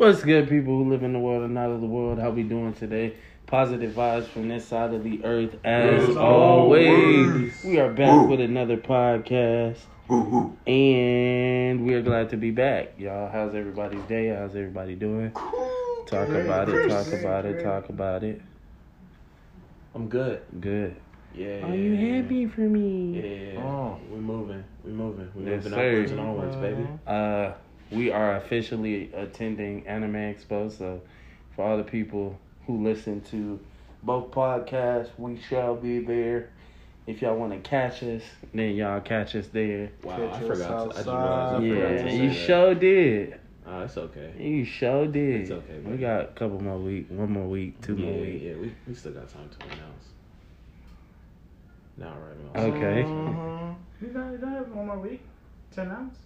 What's good, people who live in the world and not of the world? How we doing today? Positive vibes from this side of the earth, as As always. always. We are back with another podcast, and we are glad to be back, y'all. How's everybody's day? How's everybody doing? Talk about it. Talk about it. Talk about it. I'm good. Good. Yeah. Are you happy for me? Yeah. Oh. We moving. We're moving. We Yes, moving sir. upwards and onwards, baby. Uh, we are officially attending Anime Expo. So, for all the people who listen to both podcasts, we shall be there. If y'all want to catch us, then y'all catch us there. Wow, Catch I forgot. To, I just realized outside. I forgot Yeah, to you say that. sure did. Oh, it's okay. You sure did. It's okay, We got a couple more week, one more week, two yeah, more weeks. Yeah, we, we still got time to announce. Now, right now. Okay. Mhm. You don't, you don't have one more week to announce?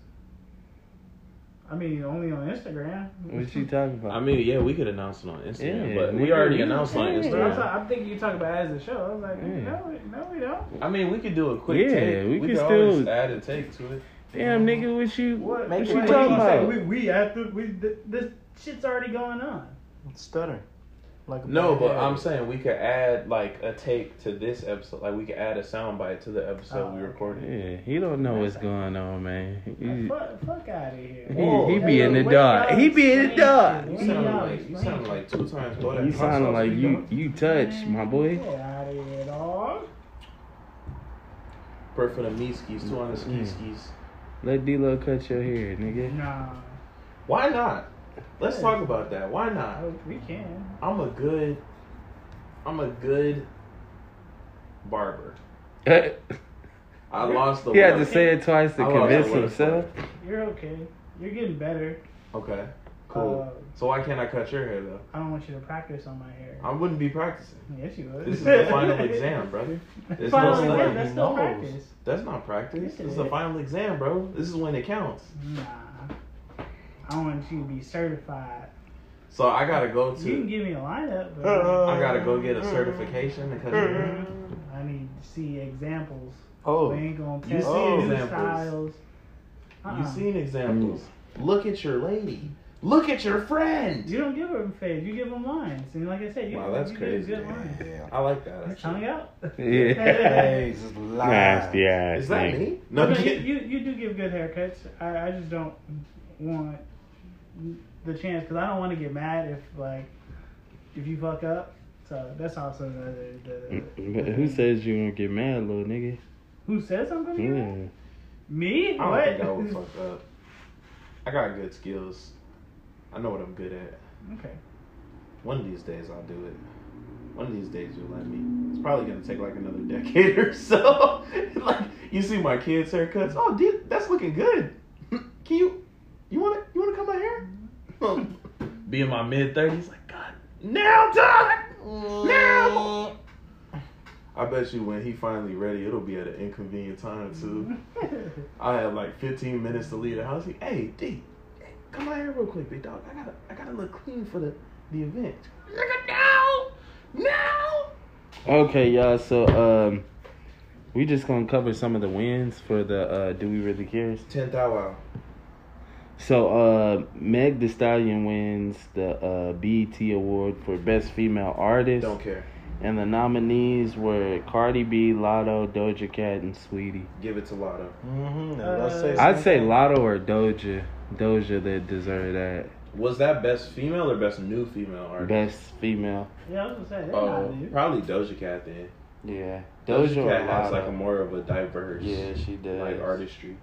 I mean, only on Instagram. What you talking about? I mean, yeah, we could announce it on Instagram, Yeah, but we already you announced on can. I'm, Instagram. I'm thinking you talk about it as a show. I was like, Yeah. no, we- no, we don't. I mean, we could do a quick Yeah, take. we we could could still- always add a take to it. Damn, nigga, what you What? what Make you talking easy. about? We, we have to. We th- this shit's already going on. Stutter. Like No, but habit. I'm saying we could add like a take to this episode. Like we could add a soundbite to the episode Oh, we okay. recorded. Yeah, he don't know what's going on, man. He, fuck, fuck out of here. he, Whoa. he be in the dark. He be in the dark. You explain sounded like you explain. like two times more than You sounding like you you touch, my boy. Get out of here, dog. Per for the me skis, two on the ski skis. Let D-Lo cut your hair, nigga. Nah, Why not? Let's talk about that. Why not? oh, we can. I'm a good I'm a good barber. I lost the He had to say it twice to I convince himself. You're okay. You're getting better. Okay. Cool. Uh, so why can't I cut your hair though? I don't want you to practice on my hair. I wouldn't be practicing. yes, you would. This is the final exam, brother. It's final no exam. That's still He knows. practice. That's not practice. Yes, it This is the final exam, bro. This is when it counts. Nah. I want you to be certified. So I gotta go to. You can give me a lineup, but uh-huh. I gotta go get a uh-huh. certification because cut your hair. I need to see examples. Oh. We ain't gonna You test see new examples. styles. Uh-uh. You've seen examples. Mm. Look at your lady. Look at your friend. You don't give them fades. You give them lines. And like I said, you, Wow, that's you crazy. give good lines. Yeah. I like that. You're That's tongue out. Yeah. Hey, just lies. Nasty ass. Is that nigga. me? No, No, you, you you do give good haircuts. I, I just don't want the chance because I don't want to get mad if like if you fuck up. So that's also the, the, But who says you gonna get mad, little nigga? who says I'm gonna get Yeah. mad? Me? I don't what? think I would fuck up. I got good skills. I know what I'm good at. okay. One of these days I'll do it. One of these days you'll let me. It's probably gonna take like another decade or so. like you see my kids' haircuts. Oh, dude, that's looking good. Can you? You want to? You want to cut my hair? Be in my mid thirties. Like God, now time. Now. I bet you when he finally ready, it'll be at an inconvenient time too. I have like 15 minutes to leave the house. He, hey, D, hey, come out here real quick, big dog. I gotta, I gotta look clean for the, the event. Nigga, no, no. Okay, y'all. So um, we just gonna cover some of the wins for the uh, Do We Really Care? Ten thou wow. So uh, Meg The Stallion wins the uh, BET Award for Best Female Artist, Don't care. and the nominees were Cardi B, Latto, Doja Cat, and Sweetie. Give it to Latto. Mm-hmm. Uh, I'd say Latto or Doja. Doja that deserve that Was that best female or best new female artist? best female. Yeah, I was gonna say they're Oh, probably Doja Cat then. Yeah, Doja, Doja, Cat has like a more of a diverse, yeah, she does. like artistry.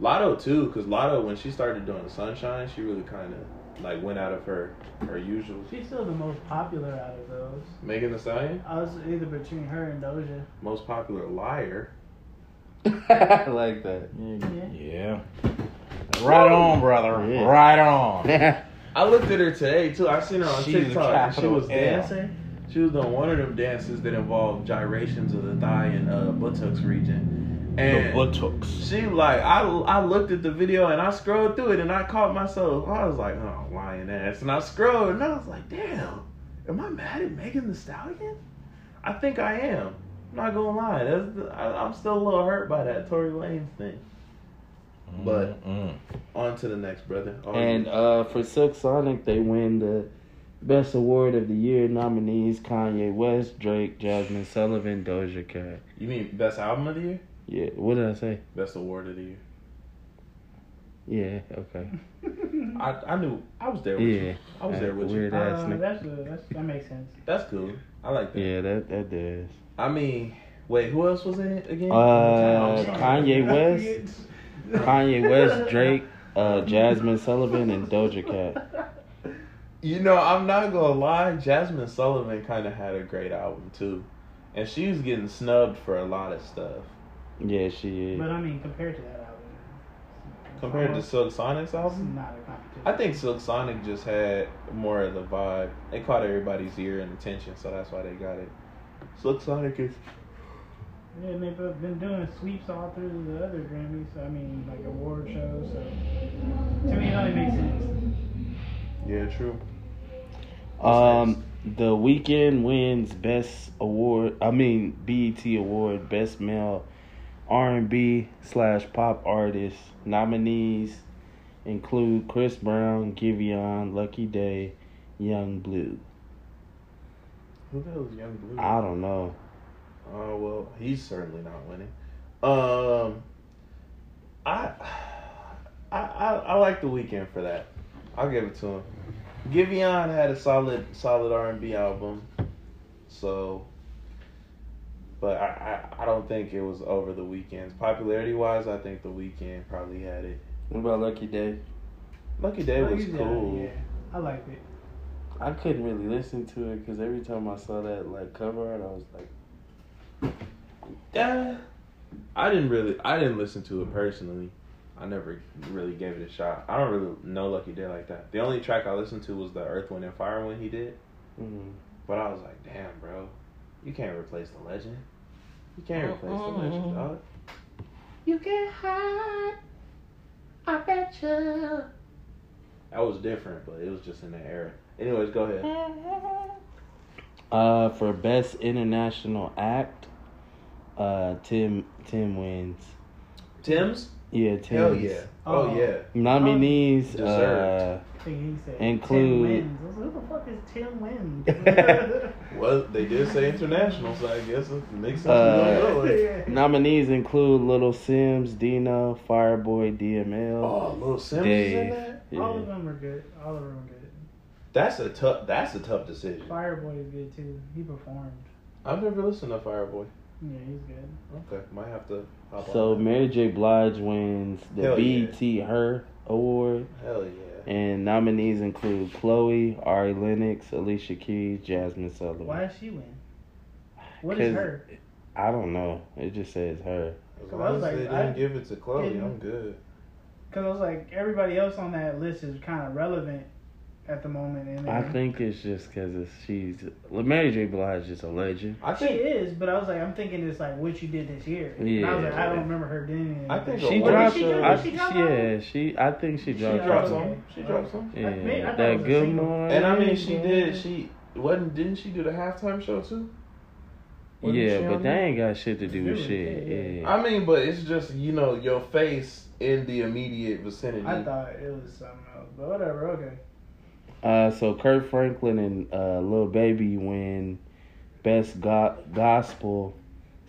Latto too, because Latto when she started doing Sunshine, she really kind of like went out of her her usual. She's still the most popular out of those. Megan Thee Stallion, I was either between her and Doja. most popular liar. I like that. Yeah. Yeah. Right on, brother. Yeah. Right on. I looked at her today too. I seen her on She's TikTok. and She capital was L. dancing. She was doing one of them dances that involved gyrations of the thigh and uh, buttocks region. The buttocks. she like I I looked at the video and I scrolled through it and I caught myself. I was like, oh, lying ass. And I scrolled and I was like, damn, am I mad at Megan Thee Stallion? I think I am. I'm not gonna lie. That's the, I, I'm still a little hurt by that Tory Lanez thing. But- Mm. On to the next, brother. And uh, for Silk Sonic, they win the Best Award of the Year nominees: Kanye West, Drake, Jazmine Sullivan, Doja Cat. you mean best album of the year? Yeah, what did I say? Best award of the year. Yeah, okay. I, I knew I was there with Yeah, you. I was there with weird you. ass Uh, nigga. that's, a, that's that makes sense. That's cool. I like that. Yeah, that that does. I mean, wait, who else was in it again? Uh, Kanye West, Kanye West, Drake, uh, Jazmine Sullivan, and Doja Cat. You know, I'm not gonna lie. Jazmine Sullivan kind of had a great album too, and she was getting snubbed for a lot of stuff Yeah, she is. But I mean, compared to that album, compared to almost- Silk Sonic's it's album. not a competition. I think Silk Sonic just had more of the vibe. They caught everybody's ear and attention, so that's why they got it. Silk Sonic is Yeah, and they've been doing sweeps all through the other Grammys. So, I mean, like award shows. So to me, it only makes sense. yeah, true. Um, the Weeknd wins best award. I mean BET award best male R and B slash pop artist nominees include Chris Brown, Giveon, Lucky Daye, Yung Bleu. Who the hell is Yung Bleu? I don't know. Oh well, he's certainly not winning. Um, I, I, I, I like the Weeknd for that. I'll give it to him. Giveon had a solid, solid R and B album, so. But I, I, I don't think it was over the Weeknd's. Popularity wise, I think the Weeknd probably had it. What about Lucky Daye? Lucky Daye Like was you said, cool. Yeah, I liked it. I couldn't really listen to it because every time I saw that like cover art, I was like, Yeah, I didn't really. I didn't listen to it personally. I never really gave it a shot. I don't really know Lucky Daye like that. The only track I listened to was the Earth, Wind, and Fire one he did. mm. But I was like, damn, bro, you can't replace the legend. You can't replace the legend, dog. You get hot. I bet you. That was different, but it was just in that era. Anyways, go ahead. Uh, for best international act, uh, Tim Tim wins. Tim's? Yeah, Tim. Hell yeah. Oh, Oh. yeah. Nominees uh, Deserved. I think he said Include- Tim Wins. I was like, Who the fuck is Tim Wins? Well, they did say international, so I guess it makes sense. Uh, to go with it. nominees include Little Simz, Dino, Fireboy, DML. Oh, Little Simz is in that. Yeah. All of them are good. All of them are good. That's a tough. That's a tough decision. Fireboy is good too. He performed. I've never listened to Fireboy. Yeah, he's good. Okay, might have to. Hop So on. Mary J. Blige wins the Hell yeah. Her Award, Hell yeah. And nominees include Chloe, Ari Lennox, Alicia Keys, Jazmine Sullivan. Why does she win? What is her? I don't know. It just says her. As long I as was they like, didn't I give it to Chloe, didn't- I'm good. Because I was like, everybody else on that list is kind of relevant at the moment. And I think it's just because she's Mary J. Blige is just a legend. I she think. is, but I was like, I'm thinking it's like what you did this year. And I was like, I don't remember her doing anything. I think She dropped. she do? I, Did she drop yeah, she. I think she She dropped. She dropped some. okay. She dropped some. Yeah, I mean, I that good single. morning. And I mean, she did. She wasn't. Didn't she do the halftime show too? Wasn't Yeah, but they ain't got shit to do with shit. Yeah, yeah. Yeah. I mean, but it's just you know your face in the immediate vicinity. I thought it was something else, but whatever. Okay. Uh, so Kirk Franklin and uh, Lil Baby win best go- gospel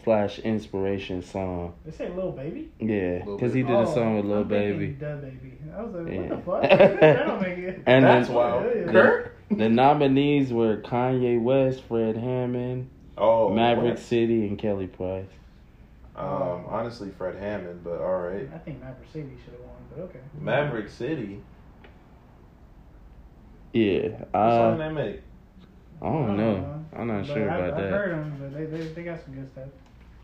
slash inspiration song. They say little baby. Yeah, because he Baby. did a song with Lil Oh, I'm Baby. Da baby. I was like, Yeah. what the fuck? that don't make it. And That's then- wild. Yeah, yeah. Kirk. The nominees were Kanye West, Fred Hammond, Oh, Maverick what? City, and Kelly Price. Um, honestly, Fred Hammond, but all right. I think Maverick City should have won, but okay. Maverick City. Yeah, What song uh, they make? I don't know. I'm not But sure I've, about I've that. heard them, but they, they, they got some good stuff.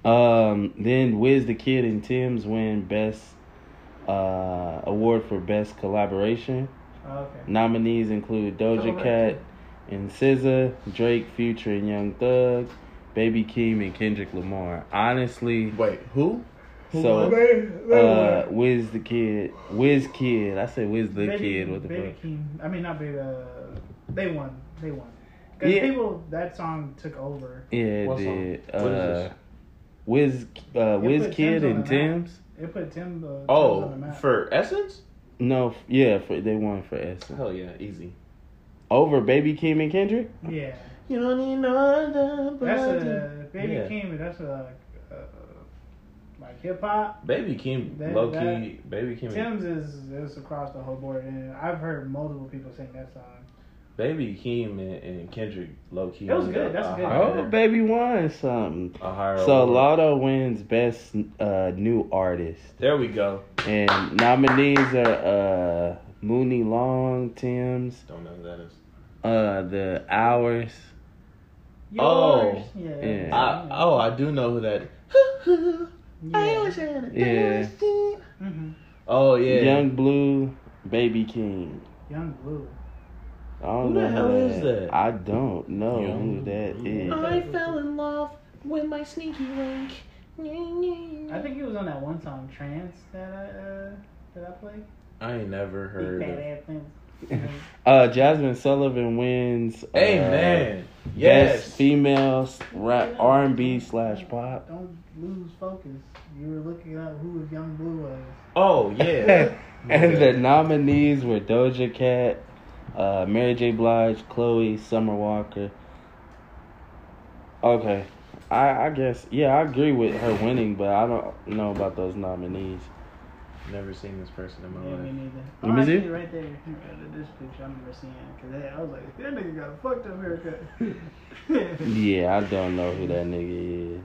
Um, then Wiz the Kid and Tems win best uh, award for best collaboration. Oh, okay. Nominees include Doja Oh, Cat and SZA, Drake, Future, and Young Thug, Baby Keem, and Kendrick Lamar. Honestly, Wait, who? So They, they uh, Wiz the Kid, Wiz Kid. I said Wiz the Baby- Kid. What the Baby fuck? Keem. I mean, not Baby. Uh, they won. They won. Because Yeah. people, that song took over. Yeah, it What song? did. What is Uh, this? Wiz, uh, Wiz Kid and. Tems. It put Tim. Uh, Tems on the Oh, map. for Essence? No, f- yeah, for, they won for Essence Hell yeah, easy. over Baby Keem and Kendrick. yeah, You don't need no other. that's a baby Yeah. Keem. That's a uh, like hip hop. Baby Keem, That- low key. Baby Keem. Tems is is across the whole board, and I've heard multiple people sing that song. Baby Keem and, and Kendrick, low key. It was good, that's a good. Higher, Oh, Baby won something. a higher So award. Latto wins best uh, new artist, There we go. and nominees are uh, Muni Long, Tems, Don't know who that is. uh, the Hours. Oh. Yours. yeah. Yeah. I, oh, I do know who that. yeah. Yeah. hmm Oh yeah. Yung Bleu, Baby King. Yung Bleu. I don't Who know the hell is that? I don't know Young who that Blue. is. I fell in love with my sneaky link. I think he was on that one song, Trance, that I uh, that I played. I ain't never heard of. bad ass things. Uh, Jazmine Sullivan wins. Uh, Hey man, Best yes. female rap R and B slash pop. Don't lose focus. You were looking up who Yung Bleu was. Oh yeah. and the nominees were Doja Cat, uh, Mary J. Blige, Chloe, Summer Walker. Okay, I, I guess yeah, I agree with her winning, but I don't know about those nominees. Never seen this person in my Yeah, me life. neither. Let oh, me I see. see it right there. This picture I've never seeing because I was like, that nigga got a fucked up haircut. Yeah, I don't know who that nigga is.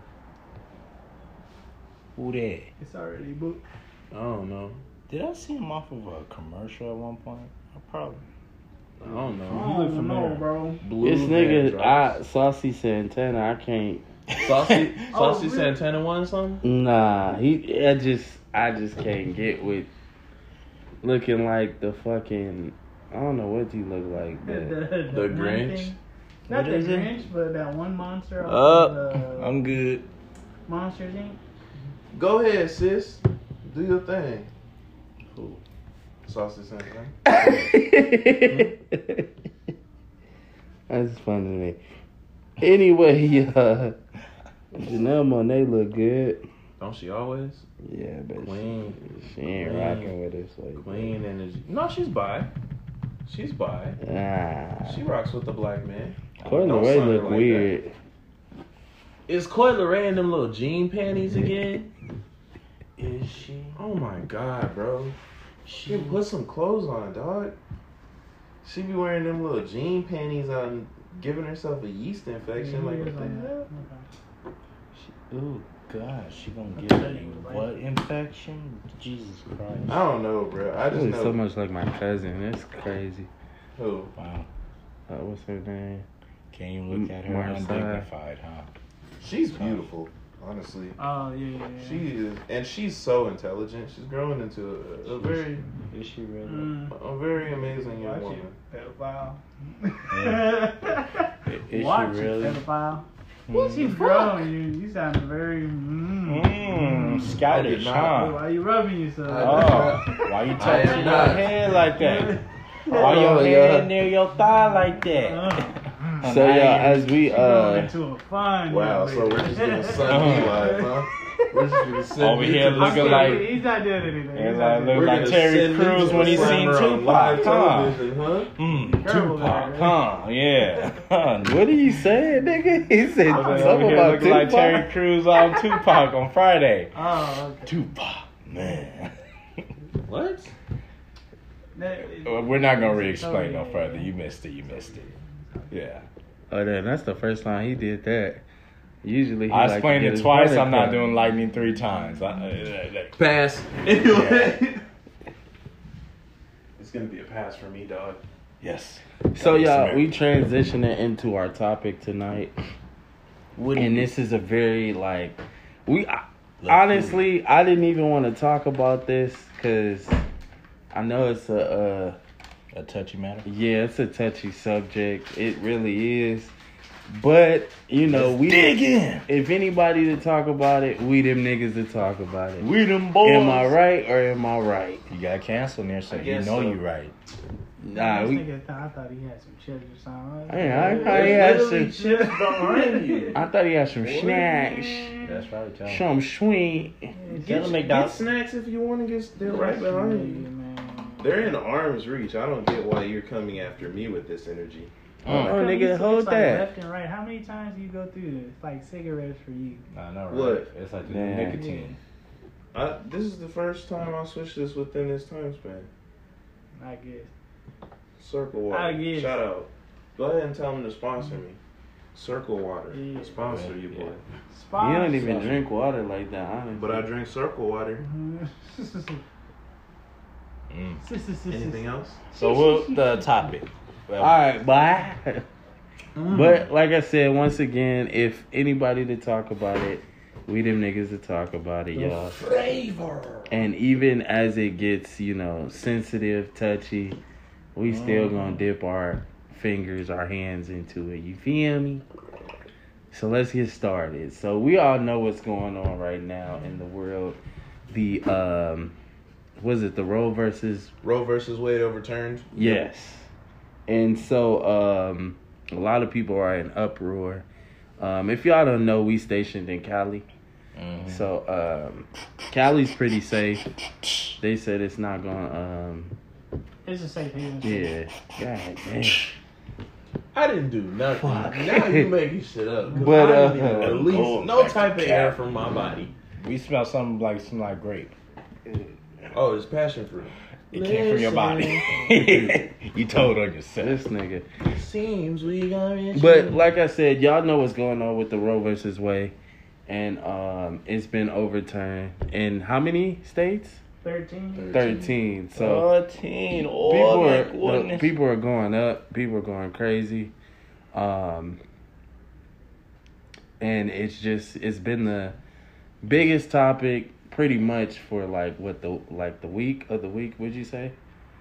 Who that? it's already booked. I don't know. Did I see him off of a commercial at one point? I probably. I don't know. look don't familiar. know, bro. Blue This nigga, I Drops. Saucy Santana. I can't. Saucy, Oh, Saucy really? Santana won something. Nah, he. I just, I just can't get with looking like the fucking. I don't know what he look like, The, but the, The Grinch? thing- Not What the is it? Grinch, but that one monster. off Up. uh, I'm good. Monsters Inc. Go ahead, sis. Do your thing. Who? Saucy Santana. That's funny to me. Anyway, uh, Janelle Monáe look good. Don't she always? Yeah, but Queen. she, she ain't Queen. rocking with us like Queen energy. No, she's bi. She's bi. that. Nah. She rocks with the black man. Coy Don't Leray look like weird. Is Coi Leray in them little jean panties again? Is she? Oh my god, bro. She put some clothes on, dog. She be wearing them little jean panties out and giving herself a yeast infection. Like, what the hell? she ooh, God, she gonna get a what infection? Jesus Christ. I don't know, bro. I just Really know. so much like my cousin. That's crazy. Who? Wow. Uh, what's her name? Can you look at her Marcel. undignified, huh? She's beautiful, honestly. Oh yeah, yeah, yeah. She is, and she's so intelligent. She's growing into a, a very, Is she really? Mm. a very amazing young Watch woman. it, pedophile. Is Watch she really? it, pedophile. Mm. She's grown. You, you sound very. Mm. Mmm, scoutish, not. huh? Why you rubbing yourself? Oh, why you touching your head like that? Why Oh, your yeah. head near your thigh like that? So yeah, as we she growing uh, into a fun. Wow, young so we're just gonna sun me live, huh? We're just gonna send Over you here to the looking sun. like- he's not doing anything. And He's I not look doing We're like gonna Terry send you Crews to when he the seen slammer on live Tupac, huh? television, huh? Terrible Tupac, guy, huh? Yeah. what are you saying, nigga? He said I was over something here about looking like Tupac. Terry Crews on Tupac on Friday. Oh, okay. Tupac, man. What? That- Well, We're not gonna re-explain no yeah, further. yeah. You missed it. You missed it. Yeah. Oh, then that's the first time he did that. Usually, he I like explained it twice. I'm not doing lightning three times. I, uh, uh, Pass. Anyway. it's gonna be a pass for me, dog. yes. So That was y'all, Samaritan. we transitioning into our topic tonight, and this is a very like we. I, honestly, I didn't even want to talk about this because I know it's a. A touchy matter. Yeah, it's a touchy subject. It really is. But you know, Let's we dig in. If anybody to talk about it, we them niggas to talk about it. We them boys. Am I right or am I right? You got canceled there, so I you know so. you right. Nah, this we. nigga thought, I thought he had some chips or something. Hey, I thought he had some. chips behind you. I thought he had some snacks. That's right, John. Some sweet. Yeah, Tell Get, them get snacks if you want to get. They're right behind you. Man. They're in arm's reach. I don't get why you're coming after me with this energy. Mm. Oh, How many nigga, times, hold like, that. Left and right. How many times do you go through this? Like cigarettes for you. I know, right? What? It's like the nicotine. I, this is the first time I switched this within this time span. I guess. Circle Water. I guess. Shout out. Go ahead and tell them to sponsor me. Circle Water. Yeah. Sponsor you, boy. Spot. You don't even drink water like that, honestly. But I drink Circle Water. Mm. Anything else? So what the topic? Well, All right, bye. Mm. But like I said, once again, if anybody to talk about it, we them niggas to talk about it, y'all. flavor. And even as it gets, you know, sensitive, touchy, we still gonna dip our fingers, our hands into it. You feel me? So let's get started. So we all know what's going on right now in the world. The um was it the Roe versus Roe versus Wade overturned. Yes. And so um a lot of people are in uproar. Um if y'all don't know, we stationed in Cali. Mhm. So um Cali's pretty safe. They said it's not gonna um It's a safe haven. yeah. God damn. I didn't do nothing. Fuck. Now you making shit up. But, I uh, didn't release no type of air from my body. We smell something like some like grape. Oh, it's passion fruit. It came from your body. you told on yourself. This nigga. Seems we got But like I said, y'all know what's going on with the Roe versus Wade. And um it's been overturned in how many states? 13. Thirteen. So Thirteen. people Oh my are goodness. people are going up. People are going crazy, um, and it's just it's been the biggest topic pretty much for like what the like the week of the week. Would you say?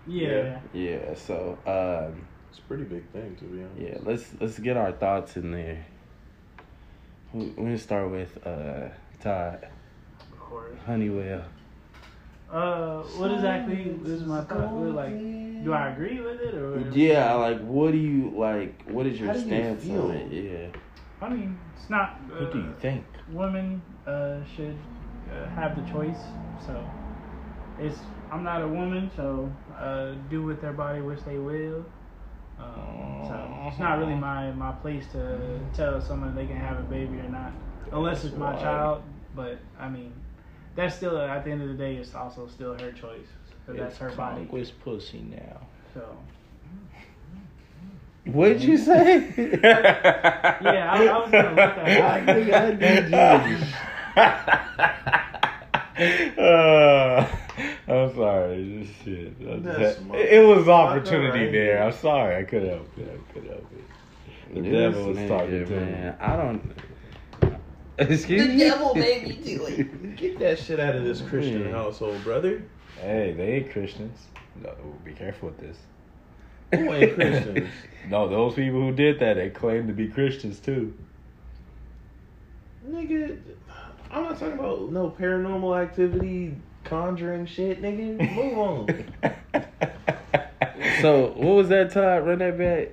Yeah. Yeah. So um, It's a pretty big thing to be honest. yeah, let's let's get our thoughts in there. We- We're gonna start with uh, Todd Of course. Honeywell. Uh, what exactly is my thought? What, Like, do I agree with it or? Yeah, like what do you like? What is your How do you stance on it? Yeah. I mean, it's not. Uh, What do you think? Women uh, should uh, have the choice. So, it's. I'm not a woman, so uh, do with their body which they will. Um, so it's not really my my place to tell someone they can have a baby or not, unless it's my child. But I mean, that's still at the end of the day, it's also still her choice. So that's her body. Congress pussy now. So What did you say? yeah, I, I was gonna look at it. Uh, I'm sorry. This shit. Just had- it was opportunity right there. I'm sorry. I could help it. I could help it. The This devil was talking to me. I don't. Excuse me. The devil made me do it. Get that shit out of this Christian Yeah. household, brother. Hey, they ain't Christians. No, be careful with this. Who ain't Christians? No, those people who did that, they claim to be Christians too. nigga, I'm not talking about no paranormal activity, conjuring shit, nigga. Move on. So what was that, Todd? Run that back.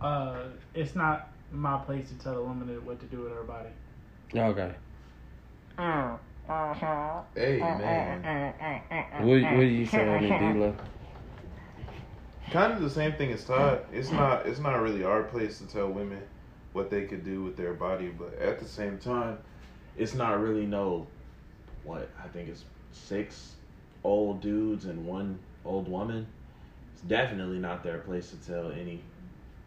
Uh, it's not my place to tell a woman what to do with her body. Okay. hey man, What, what do you say on D-Lo? kind of the same thing as Todd. It's not. It's not really our place to tell women what they could do with their body, but at the same time, it's not really no. What I think it's six old dudes and one old woman. It's definitely not their place to tell any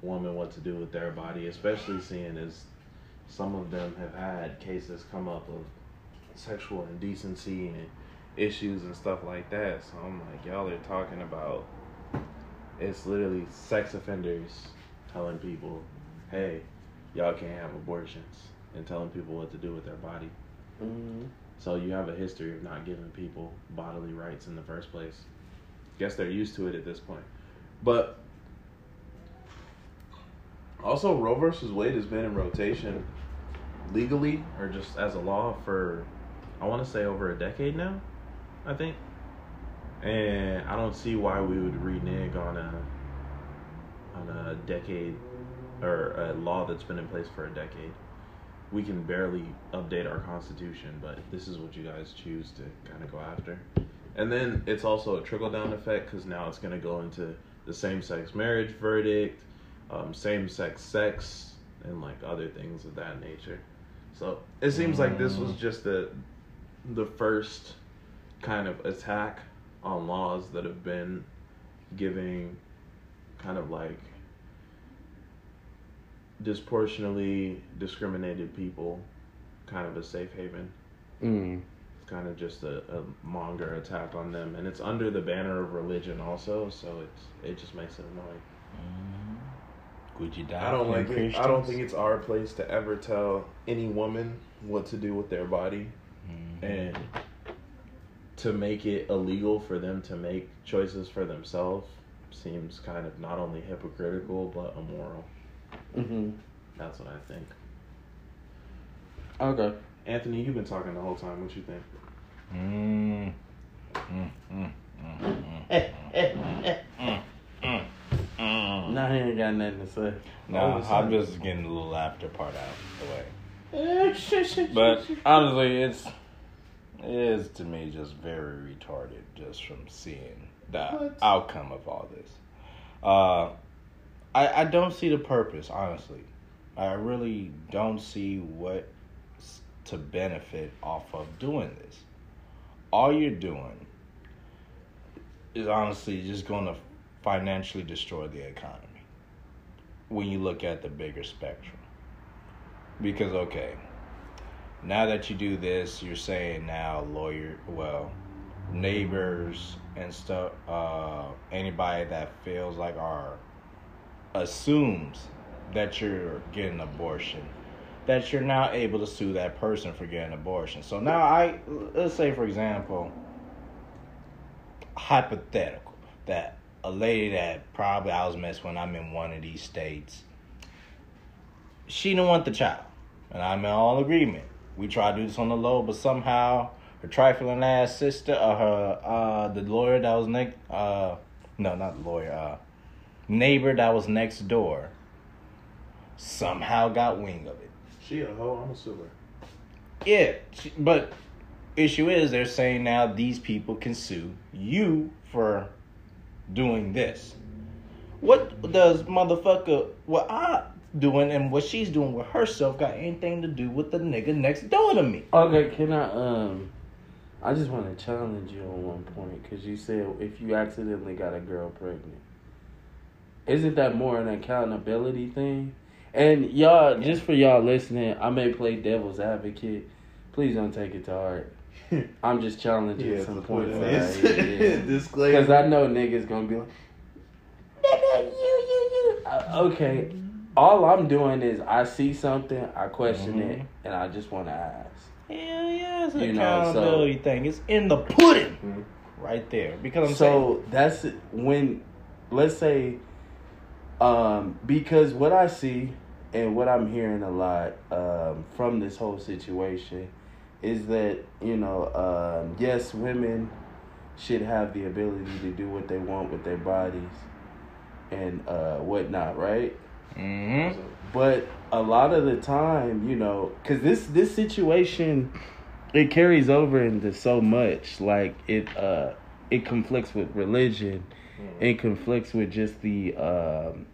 woman what to do with their body, especially seeing as some of them have had cases come up of sexual indecency and issues and stuff like that. So I'm like, y'all are talking about it's literally sex offenders telling people, hey, y'all can't have abortions and telling people what to do with their body. Mm-hmm. So you have a history of not giving people bodily rights in the first place. Guess they're used to it at this point. But also Roe versus Wade has been in rotation legally or just as a law for I want to say over a decade now. I think. and I don't see why we would renege on a on a decade or a law that's been in place for a decade. We can barely update our constitution, but this is what you guys choose to kind of go after. And then it's also a trickle down effect because now it's going to go into the same sex marriage verdict, um, same sex sex, and like other things of that nature. So it seems like this was just the the first kind of attack on laws that have been giving kind of like disproportionately discriminated people kind of a safe haven. Mm. It's kind of just a, a monger attack on them, and it's under the banner of religion also, so it's it just makes it annoying. Mm-hmm. Would you die? I don't for like it. I don't think it's our place to ever tell any woman what to do with their body, Mhm. and to make it illegal for them to make choices for themselves seems kind of not only hypocritical but immoral. Hmm That's what I think. Okay. Anthony, you've been talking the whole time. What you think? Mm. Mm, mm, mm, mm, mm, mm, mm, mm. Now he ain't got nothing to say. No, All of a I'm sudden. just getting a little after part out the way. But honestly, it's it is to me just very retarded just from seeing the What? outcome of all this. Uh, I I don't see the purpose, honestly. I really don't see what to benefit off of doing this. All you're doing is honestly just going to financially destroy the economy when you look at the bigger spectrum. Because okay, now that you do this, you're saying now lawyer, well, neighbors and stuff, uh, anybody that feels like are assumes that you're getting abortion, that you're now able to sue that person for getting abortion. So now I let's say for example, hypothetical that a lady that probably I was messing when I'm in one of these states, she didn't want the child, and I'm in all agreement. We try to do this on the low, but somehow her trifling ass sister, or her uh, the lawyer that was next, uh, no, not the lawyer, uh, neighbor that was next door, somehow got wing of it. She a hoe. I'm a sewer. Yeah, she- but issue is they're saying now these people can sue you for doing this. What does motherfucker what I doing and what she's doing with herself got anything to do with the nigga next door to me? Okay, can I um I just want to challenge you on one point cuz you said if you accidentally got a girl pregnant. Isn't that more an accountability thing? And y'all, just for y'all listening, I may play devil's advocate. Please don't take it to heart. I'm just challenging Yeah, some to points put that this I yeah. Because I know niggas gonna be like, nigga, you, you, you. Uh, okay, all I'm doing is I see something, I question it, Mhm. and I just want to ask. Hell yeah, it's an You know, so- accountability thing. It's in the pudding Mhm. right there. Because I'm saying so that's when, let's say, um, because what I see and what I'm hearing a lot um, from this whole situation is that you know, um, yes, women should have the ability to do what they want with their bodies and uh, whatnot, right? Mm-hmm. But a lot of the time, you know, because this this situation it carries over into so much. Like it uh it conflicts with religion. It conflicts with just the um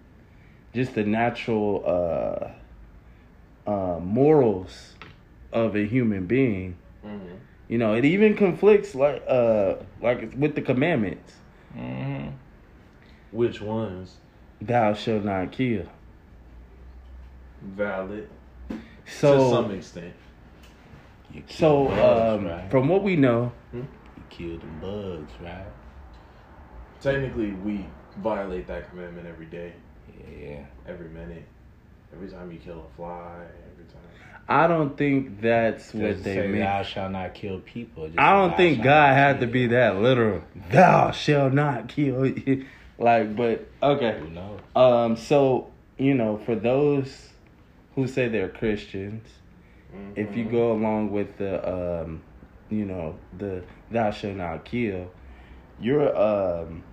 just the natural uh uh morals of a human being. Mhm. You know, it even conflicts like uh like with the commandments. Mhm. Which ones? Thou shalt not kill. Valid. So to some extent. You So, bugs, um, right? from what we know, you kill them bugs, right? Technically, we violate that commandment every day, Yeah. every minute, every time you kill a fly, every time. I don't think that's Does what it they say mean. thou shall not kill people? Just I don't think God had to be that literal. Thou shall not kill. like, but okay. Who knows? Um, so you know, for those who say they're Christians, if you go along with the, um, you know, the thou shall not kill, you're um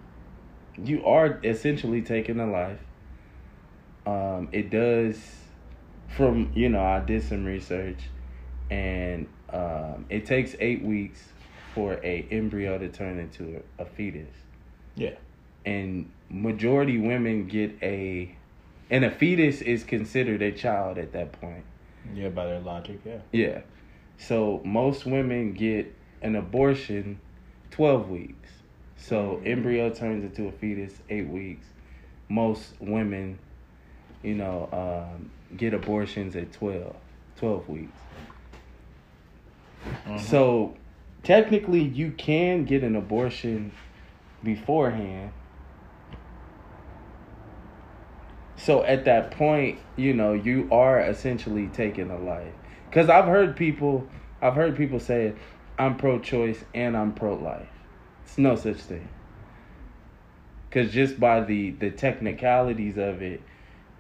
you are essentially taking a life. Um, it does from you know I did some research, and um, it takes eight weeks for a embryo to turn into a, a fetus, Yeah. and majority women get a, and a fetus is considered a child at that point. Yeah, by their logic, yeah. Yeah. So most women get an abortion 12 weeks. So embryo turns into a fetus 8 weeks. Most women, you know, um, get abortions at 12, 12 weeks. So technically you can get an abortion beforehand. So at that point, you know, you are essentially taking a life. Cuz I've heard people I've heard people say I'm pro-choice and I'm pro-life. It's no such thing. Cuz just by the the technicalities of it,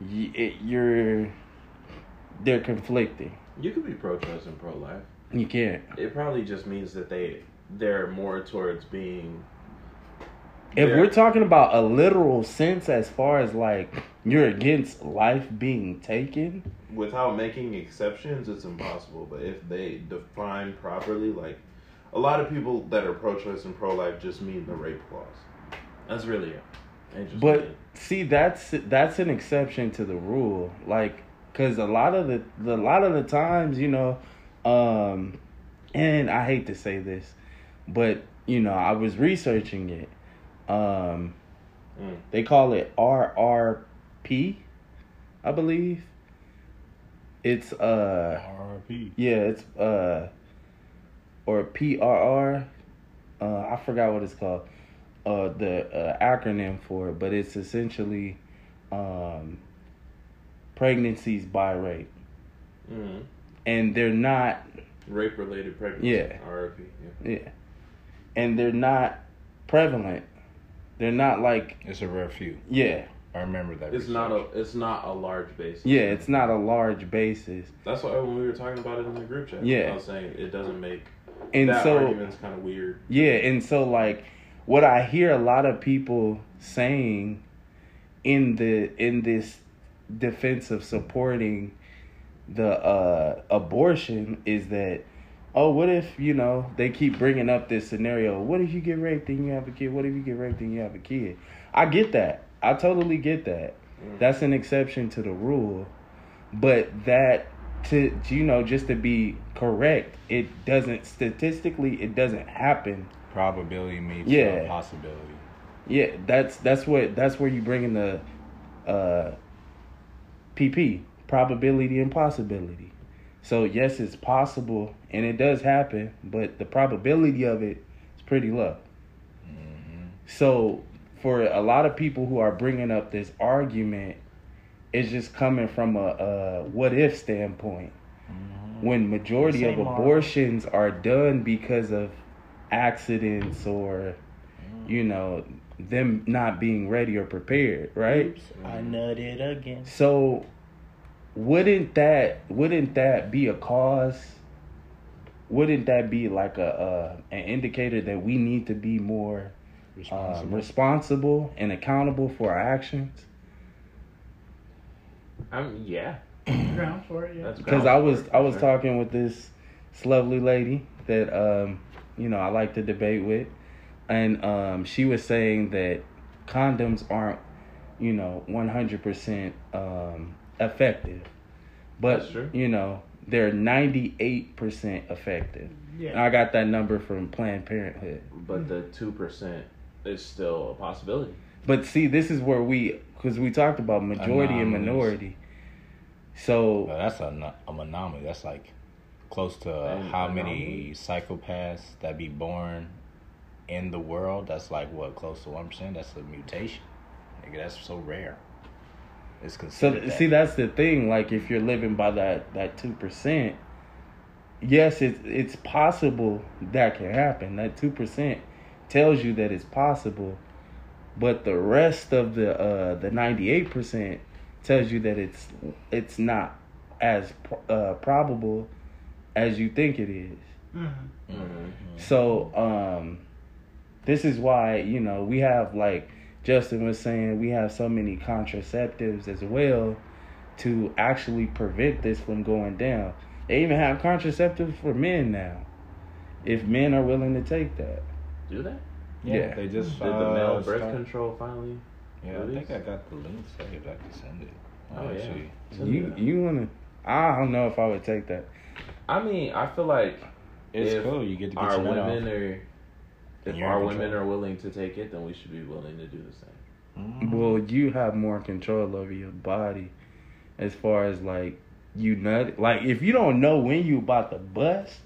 y- it you're they're conflicting. You could be pro-choice and pro-life. You can't. It probably just means that they they're more towards being. If they're- we're talking about a literal sense as far as like you're against life being taken, without making exceptions, it's impossible. But if they define properly, like a lot of people that are pro-choice and pro-life just mean the rape clause. That's really it. But see, that's that's an exception to the rule. Like, cause a lot of the the lot of the times, you know, um, and I hate to say this, but you know, I was researching it. Um, Mm. they call it RRP, I believe. It's uh RRP. yeah, it's uh or PRR. Uh, I forgot what it's called. Uh, the uh, acronym for it, but it's essentially um, pregnancies by rape, Mm. and they're not. rape-related pregnancies. Yeah. RFP. Yeah. Yeah, and they're not prevalent. They're not like It's a rare few. yeah, I remember that. It's not a it's not a large basis. yeah. It's not a large basis, That's why when we were talking about it in the group chat, Yeah. I was saying it doesn't make and that so argument's kind of weird. Yeah, and so like what I hear a lot of people saying in the in this defense of supporting the uh abortion is that oh what if you know they keep bringing up this scenario what if you get raped and you have a kid what if you get raped and you have a kid i get that i totally get that Mm. that's an exception to the rule but that to you know just to be correct it doesn't statistically it doesn't happen probability meets Yeah. possibility. yeah that's that's what that's where you bring in the uh pp probability and possibility so yes it's possible and it does happen but the probability of it is pretty low so for a lot of people who are bringing up this argument it's just coming from a, a what if standpoint. Mm-hmm. When majority of Same model. abortions are done because of accidents or mm. you know them not being ready or prepared right? I mm-hmm. nutted again. so wouldn't that wouldn't that be a cause? Wouldn't that be like a, a an indicator that we need to be more uh, responsible and accountable for our actions I'm yeah. Ground for it, yeah. That's because I was I was sure. talking with this this lovely lady that um you know I like to debate with, and um she was saying that condoms aren't you know one hundred percent um effective, but That's true. you know they're ninety eight percent effective. And yeah. I got that number from Planned Parenthood. But the two percent is still a possibility. But see, this is where we because we talked about majority and minority. So Well, that's a, no- a anomaly. That's like close to An how anomaly? many psychopaths that be born in the world. That's like what close to one percent. That's a mutation. Nigga, that's so rare. It's So considered. th- that. see, that's the thing. Like, if you're living by that that two percent, yes, it's it's possible that can happen. That two percent tells you that it's possible, but the rest of the uh the ninety eight percent tells you that it's it's not as uh, probable as you think it is. Mhm. Mm-hmm. So, um, this is why you know we have like Justin was saying we have so many contraceptives as well to actually prevent this from going down. They even have contraceptives for men now, if men are willing to take that. Do that? Yeah, Yeah. they just Did the uh, male birth start- control finally? Yeah, I release? think I got the link saved. I can send it. Oh, yeah. Actually. Send You that. you wanna? I don't know if I would take that. I mean, I feel like It's If cool. You get to get our your women off. are if You're our control. women are willing to take it, then we should be willing to do the same. Mhm. Well, you have more control over your body, as far as like you nut. Like if you don't know when you about to bust,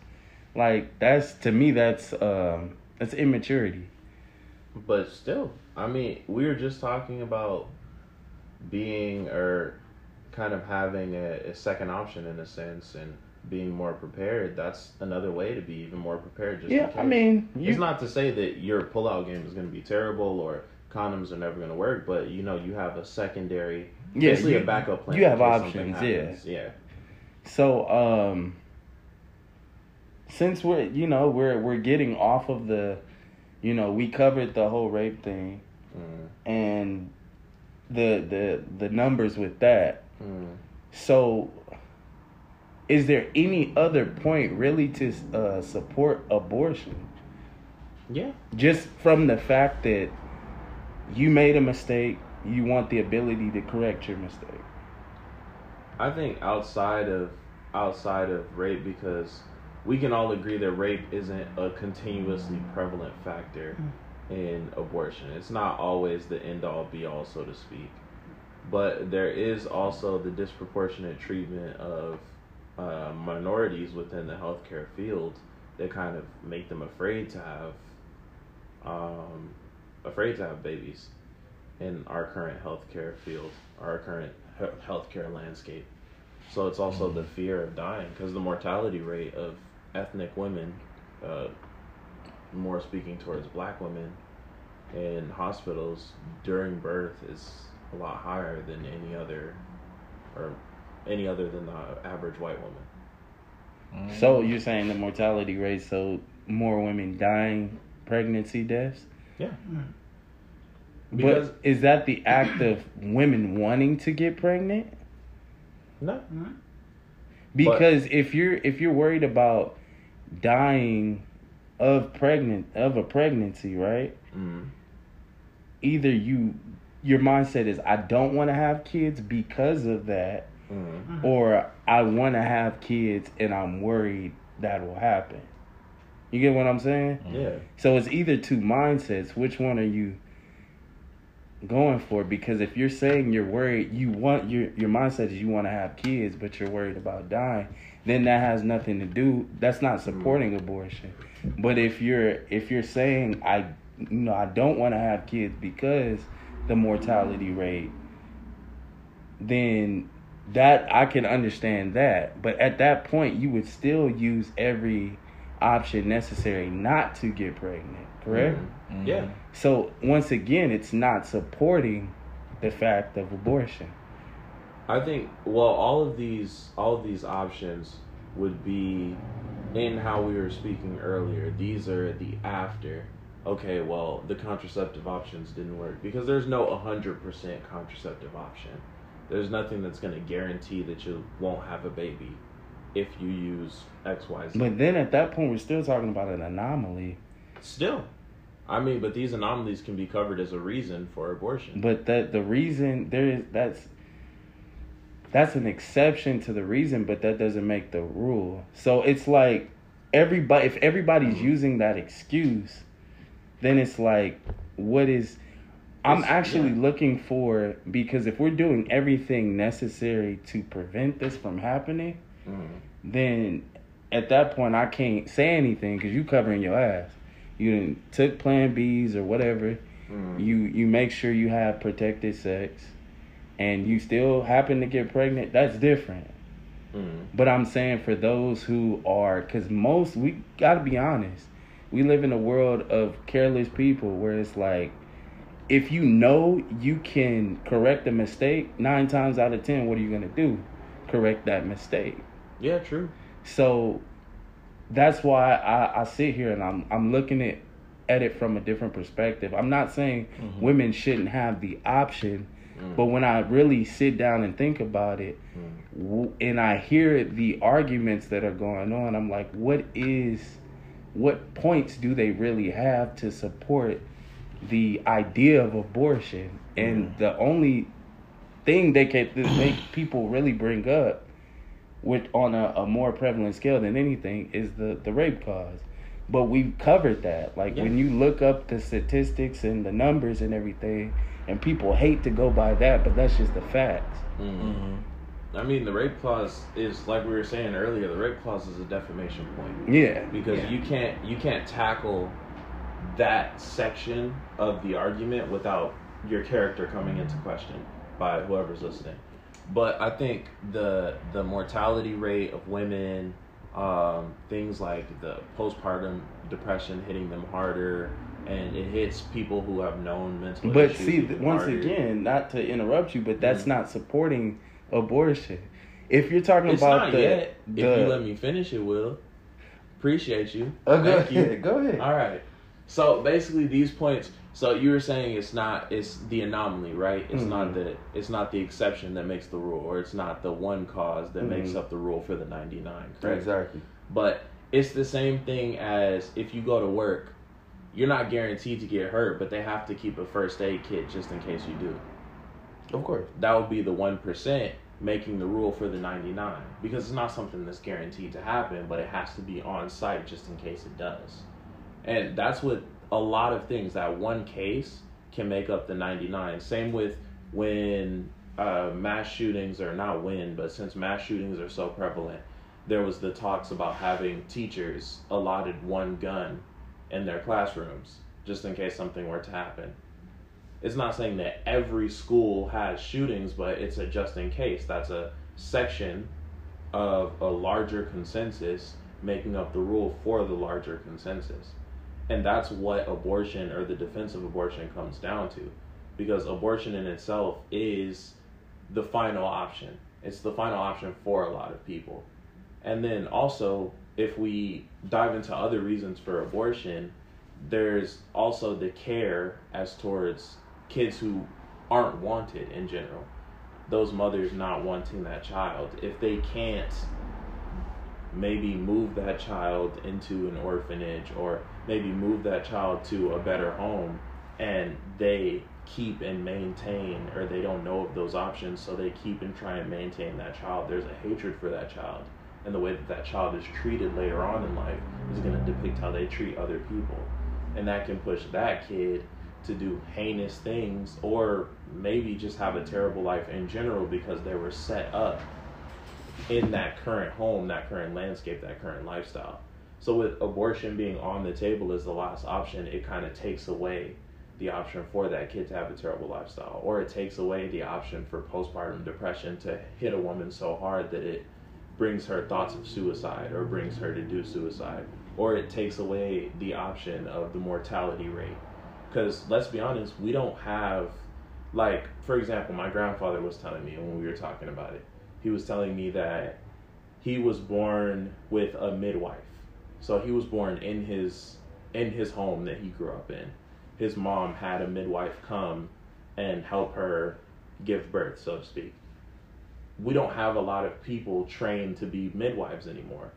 like that's to me that's um that's immaturity. But still, I mean, we were just talking about being or kind of having a, a second option in a sense and being more prepared. That's another way to be even more prepared. Just yeah, I case. mean, it's you not to say that your pullout game is going to be terrible or condoms are never going to work, but you know, you have a secondary, yeah, basically you, a backup plan. you have options, yeah. Yeah. So um since we're you know we're we're getting off of the you know we covered the whole rape thing Mm, and the the the numbers with that. mm. So is there any other point really to uh, support abortion? Yeah. Just from the fact that you made a mistake, you want the ability to correct your mistake. I think outside of outside of rape because we can all agree that rape isn't a continuously prevalent factor in abortion. It's not always the end all be all so to speak. But there is also the disproportionate treatment of uh, minorities within the healthcare field that kind of make them afraid to have um, afraid to have babies in our current healthcare field, our current healthcare landscape. So it's also the fear of dying because the mortality rate of ethnic women, uh, more speaking towards black women, in hospitals during birth is a lot higher than any other, or any other than the average white woman. Mhm. So you're saying the mortality rate, so more women dying pregnancy deaths? Yeah. but is that the act of women wanting to get pregnant? No. Because if you're if you're worried about dying of pregnant of a pregnancy, right? Mm. Either you your mindset is I don't want to have kids because of that, Mm. or I want to have kids and I'm worried that will happen. You get what I'm saying? Yeah. So it's either two mindsets. Which one are you going for? Because if you're saying you're worried, you want your your mindset is you want to have kids, but you're worried about dying, then that has nothing to do. That's not supporting abortion. But if you're if you're saying I you know I don't want to have kids because the mortality rate, then that I can understand that. But at that point, you would still use every option necessary not to get pregnant. Correct. Mhm. Yeah. So once again, it's not supporting the fact of abortion. I think well all of these all of these options would be in how we were speaking earlier. These are the after. Okay, well, the contraceptive options didn't work because there's no 100% contraceptive option. There's nothing that's going to guarantee that you won't have a baby if you use XYZ. But then at that point, we're still talking about an anomaly. Still, I mean, but these anomalies can be covered as a reason for abortion. But that the reason there is that's that's an exception to the reason, but that doesn't make the rule. So it's like everybody if everybody's using that excuse, then it's like what is I'm actually yeah. looking for because if we're doing everything necessary to prevent this from happening, Mhm. then at that point I can't say anything because you covering your ass. You didn't took Plan Bs or whatever. Mhm. You you make sure you have protected sex, and you still happen to get pregnant. That's different. Mhm. But I'm saying for those who are, because most we gotta be honest, we live in a world of careless people where it's like, if you know you can correct a mistake, nine times out of ten, what are you gonna do? Correct that mistake. Yeah, true. So that's why I, I sit here and I'm I'm looking at at it from a different perspective. I'm not saying Mhm. women shouldn't have the option, Mm. but when I really sit down and think about it, Mm. w- and I hear the arguments that are going on, I'm like, what is, what points do they really have to support the idea of abortion? And Mhm. the only thing they can make people really bring up, with on a, a more prevalent scale than anything, is the the rape cause. But we've covered that. Like when you look up the statistics and the numbers and everything, and people hate to go by that, but that's just the facts. Mm. Mm-hmm. I mean, the rape clause is like we were saying earlier. The rape clause is a defamation point Yeah. because yeah. you can't you can't tackle that section of the argument without your character coming into question by whoever's listening. But I think the the mortality rate of women, um, things like the postpartum depression hitting them harder, and it hits people who have known mental. But issues see, th- once again, not to interrupt you, but that's Mhm. not supporting abortion. If you're talking It's about not the, yet. the if you let me finish, it will. Appreciate you. Oh, go Thank you. ahead, go ahead. All right. So basically, these points. So you were saying it's not. It's the anomaly, right? It's not Mhm. the. It's not the exception that makes the rule, or it's not the one cause that makes Mhm. up the rule for the ninety nine. Correct. exactly. But it's the same thing as if you go to work, you're not guaranteed to get hurt, but they have to keep a first aid kit just in case you do. Of course. that would be the 1% making the rule for the 99 because it's not something that's guaranteed to happen but it has to be on site just in case it does. And that's what a lot of things. That one case can make up the 99 same with when uh, mass shootings are not when but since mass shootings are so prevalent there was the talks about having teachers allotted one gun in their classrooms just in case something were to happen it's not saying that every school has shootings, but it's a just in case. That's a section of a larger consensus making up the rule for the larger consensus. And that's what abortion or the defense of abortion comes down to. Because abortion in itself is the final option. It's the final option for a lot of people. And then also, if we dive into other reasons for abortion, there's also the care as towards kids who aren't wanted in general. Those mothers not wanting that child. If they can't maybe move that child into an orphanage or maybe move that child to a better home and they keep and maintain or they don't know of those options so they keep and try and maintain that child there's a hatred for that child and the way that that child is treated later on in life is going to depict how they treat other people and that can push that kid to do heinous things or maybe just have a terrible life in general because they were set up in that current home, that current landscape, that current lifestyle. So with abortion being on the table as the last option, it kind of takes away the option for that kid to have a terrible lifestyle, or it takes away the option for postpartum depression to hit a woman so hard that it brings her thoughts of suicide or brings her to do suicide, or it takes away the option of the mortality rate. Because let's be honest, we don't have, like, for example, my grandfather was telling me when we were talking about it, he was telling me that he was born with a midwife. So he was born in his in his home that he grew up in. His mom had a midwife come and help her give birth, so to speak. We don't have a lot of people trained to be midwives anymore.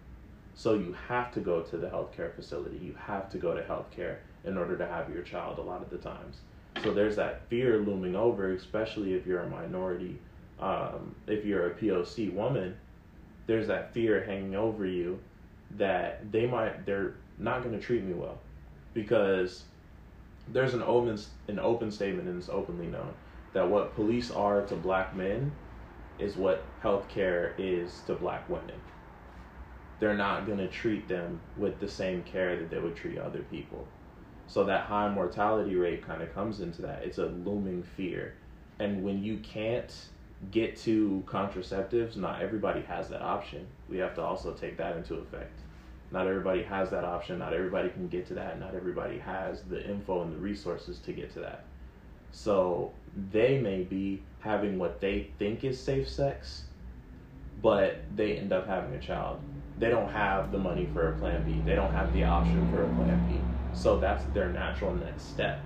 So you have to go to the healthcare facility. You have to go to healthcare in order to have your child a lot of the times. So there's that fear looming over, especially if you're a minority um, if you're a POC woman, there's that fear hanging over you that they might they're not going to treat me well because there's an open an open statement and it's openly known that what police are to black men is what healthcare is to black women. They're not going to treat them with the same care that they would treat other people. So that high mortality rate kind of comes into that. It's a looming fear. And when you can't get to contraceptives, not everybody has that option. We have to also take that into effect. Not everybody has that option. Not everybody can get to that. Not everybody has the info and the resources to get to that. So they may be having what they think is safe sex, but they end up having a child. They don't have the money for a plan B. They don't have the option for a plan B. So that's their natural next step.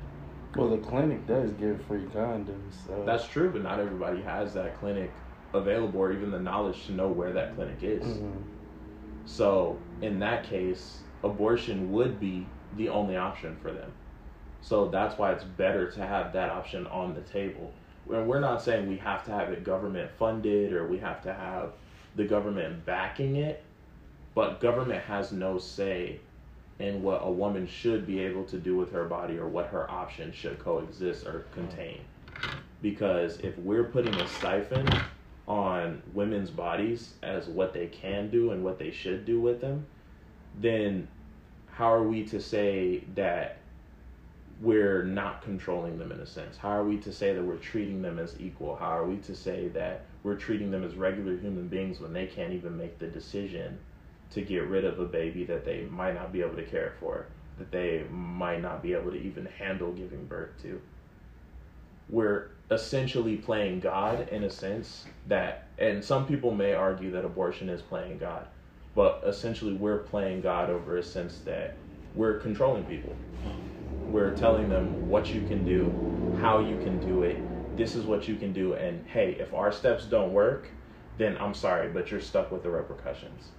Well, the clinic does give free condoms. So. That's true, but not everybody has that clinic available or even the knowledge to know where that clinic is. Mhm. So in that case, abortion would be the only option for them. So that's why it's better to have that option on the table. And we're not saying we have to have it government funded or we have to have the government backing it, but government has no say in what a woman should be able to do with her body or what her options should coexist or contain. Because if we're putting a stipend on women's bodies as what they can do and what they should do with them, then how are we to say that we're not controlling them in a sense? How are we to say that we're treating them as equal? How are we to say that we're treating them as regular human beings when they can't even make the decision to get rid of a baby that they might not be able to care for, that they might not be able to even handle giving birth to? We're essentially playing God in a sense that, and some people may argue that abortion is playing God, but essentially we're playing God over a sense that we're controlling people. We're telling them what you can do, how you can do it, this is what you can do, and hey, if our steps don't work, then I'm sorry, but you're stuck with the repercussions.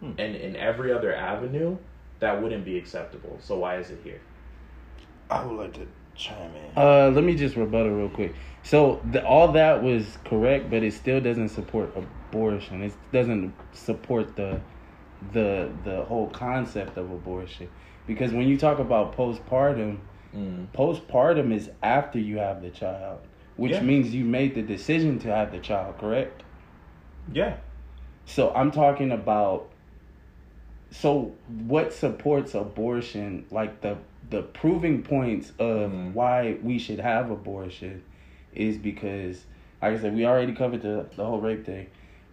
Hmm. And in every other avenue, that wouldn't be acceptable. So why is it here? I would like to chime in. Uh, let me just rebuttal real quick. So the, all that was correct, but it still doesn't support abortion. It doesn't support the the the whole concept of abortion because when you talk about postpartum, Mm. postpartum is after you have the child, which Yeah. means you made the decision to have the child, correct? Yeah. So I'm talking about so what supports abortion like the the proving points of Mhm. why we should have abortion is because like I said we already covered the the whole rape thing.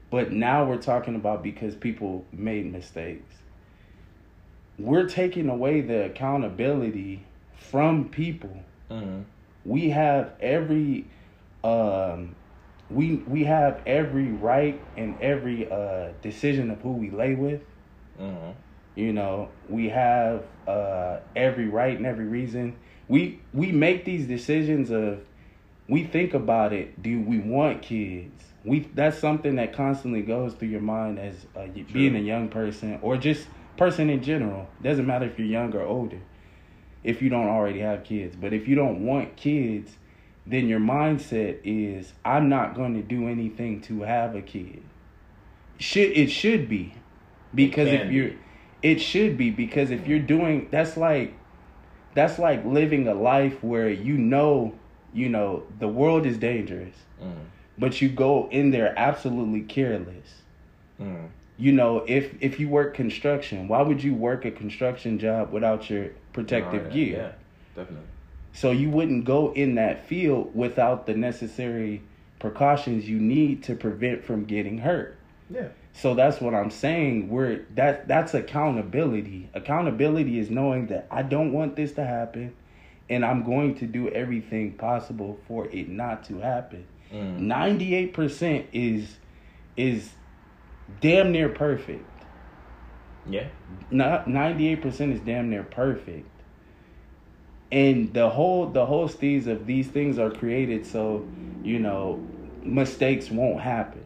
But now we're talking about because people made mistakes. We're taking away the accountability from people. Mm. we have every um we we have every right and every uh decision of who we lay with. Mm. you know we have uh every right and every reason. We we make these decisions of we think about it. Do we want kids? We that's something that constantly goes through your mind as uh, being a young person or just person in general doesn't matter if you're young or older if you don't already have kids. But if you don't want kids then your mindset is i'm not going to do anything to have a kid. Should it should be. Because if you're it should be. Because if you're doing that's like that's like living a life where you know you know the world is dangerous. Mm. but you go in there absolutely careless. Mm. You know if if you work construction why would you work a construction job without your protective Oh, yeah, gear Yeah, definitely. so you wouldn't go in that field without the necessary precautions you need to prevent from getting hurt Yeah. so that's what I'm saying. We're that that's accountability. Accountability is knowing that I don't want this to happen and I'm going to do everything possible for it not to happen. Mm. 98% is is damn near perfect. Yeah. Not 98% is damn near perfect. And the whole the whole steez of these things are created so, you know, mistakes won't happen.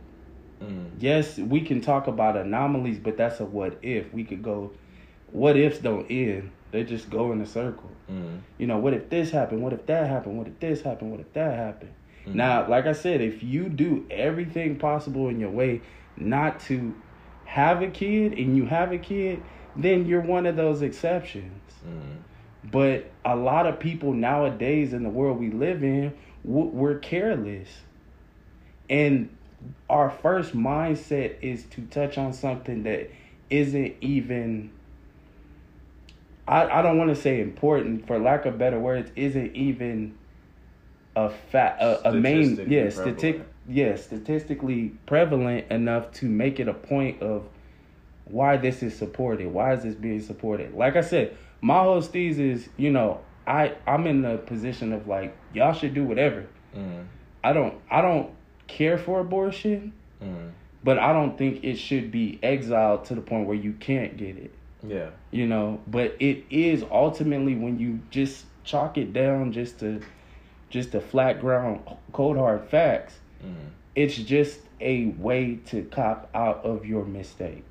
Mm. yes, we can talk about anomalies, but that's a what if. We could go, what ifs don't end. They just go in a circle. Mm. You know, what if this happened? What if that happened? What if this happened? What if that happened? Mhm. Now, like I said, if you do everything possible in your way not to have a kid and you have a kid, then you're one of those exceptions. Mm. But a lot of people nowadays in the world we live in, we're careless. And our first mindset is to touch on something that isn't even, I, I don't want to say important, for lack of better words, isn't even a fact, a, a main, yeah, prevalent. Yeah, statistically prevalent enough to make it a point of why this is supported. Why is this being supported? Like I said, my whole steez is, you know, I I'm in the position of like y'all should do whatever. Mm. I don't I don't care for abortion, Mm. but I don't think it should be exiled to the point where you can't get it. Yeah. you know but it is ultimately when you just chalk it down just to just to flat ground cold hard facts Mhm. it's just a way to cop out of your mistake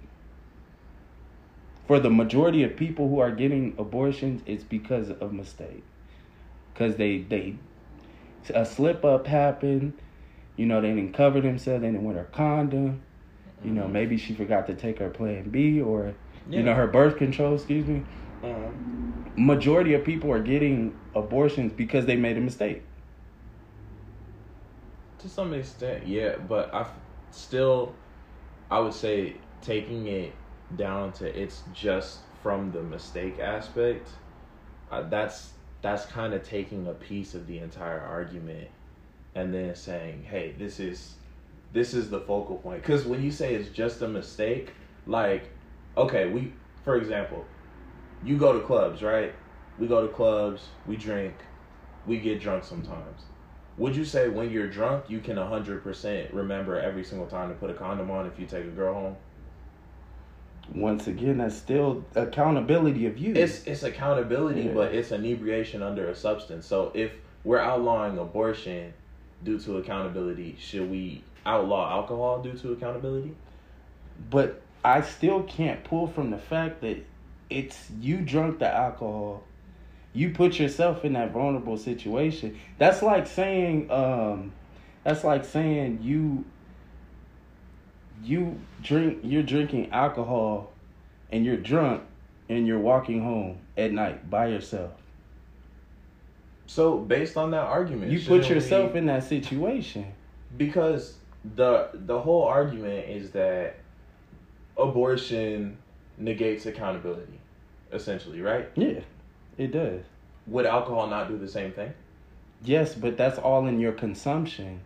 for the majority of people who are getting abortions it's because of mistake because they they a slip up happened you know they didn't cover themselves they didn't wear a condom you know Mhm. maybe she forgot to take her plan b or Yeah. you know her birth control excuse me Mhm. majority of people are getting abortions because they made a mistake. To some extent, yeah, but I still, I would say taking it down to it's just from the mistake aspect. Uh, that's that's kind of taking a piece of the entire argument, and then saying, "Hey, this is this is the focal point." Because when you say it's just a mistake, like, okay, we, for example, you go to clubs, right? We go to clubs, we drink, we get drunk sometimes. Would you say when you're drunk, you can 100% remember every single time to put a condom on if you take a girl home? Once again, that's still accountability of you. It's it's accountability, Yeah. but it's inebriation under a substance. So if we're outlawing abortion due to accountability, should we outlaw alcohol due to accountability? but I still can't pull from the fact that it's you drunk the alcohol. You put yourself in that vulnerable situation. That's like saying, um, that's like saying you you drink you're drinking alcohol and you're drunk and you're walking home at night by yourself. So based on that argument, You put yourself we- in that situation. because the the whole argument is that abortion negates accountability, essentially, right? Yeah, it does. Would alcohol not do the same thing? Yes, but that's all in your consumption.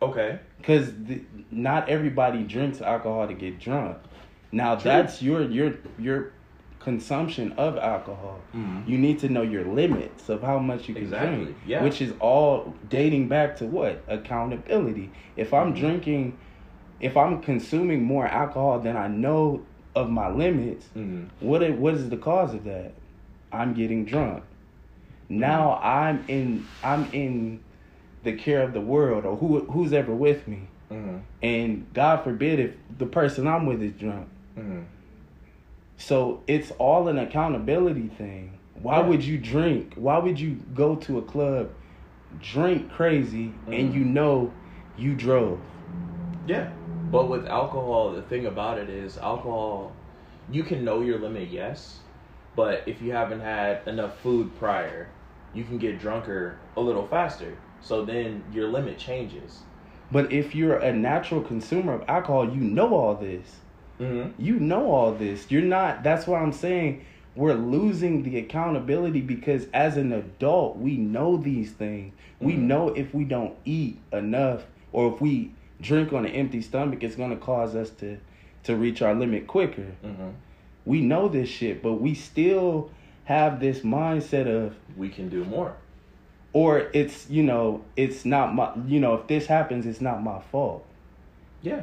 Okay. Because not everybody drinks alcohol to get drunk. Now True. that's your your your consumption of alcohol. Mhm. You need to know your limits of how much you can Exactly, drink. yeah. Which is all dating back to what accountability. If I'm Mhm. drinking, if I'm consuming more alcohol than I know of my limits, Mhm. what i- what is the cause of that? I'm getting drunk. Now I'm in I'm in the care of the world or who who's ever with me. Mhm. And God forbid if the person I'm with is drunk. Mhm. So it's all an accountability thing. Why Yeah. would you drink? Why would you go to a club, drink crazy, and Mhm. you know you drove? Yeah. But with alcohol, the thing about it is alcohol, you can know your limit, yes. But if you haven't had enough food prior, you can get drunker a little faster. So then your limit changes. But if you're a natural consumer of alcohol, you know all this. Mm-hmm. You know all this. You're not. That's why I'm saying we're losing the accountability because as an adult, we know these things. We Mhm. know if we don't eat enough or if we drink on an empty stomach, it's going to cause us to to reach our limit quicker. Mm-hmm. We know this shit, but we still have this mindset of We can do more. or it's you know it's not my you know if this happens it's not my fault Yeah.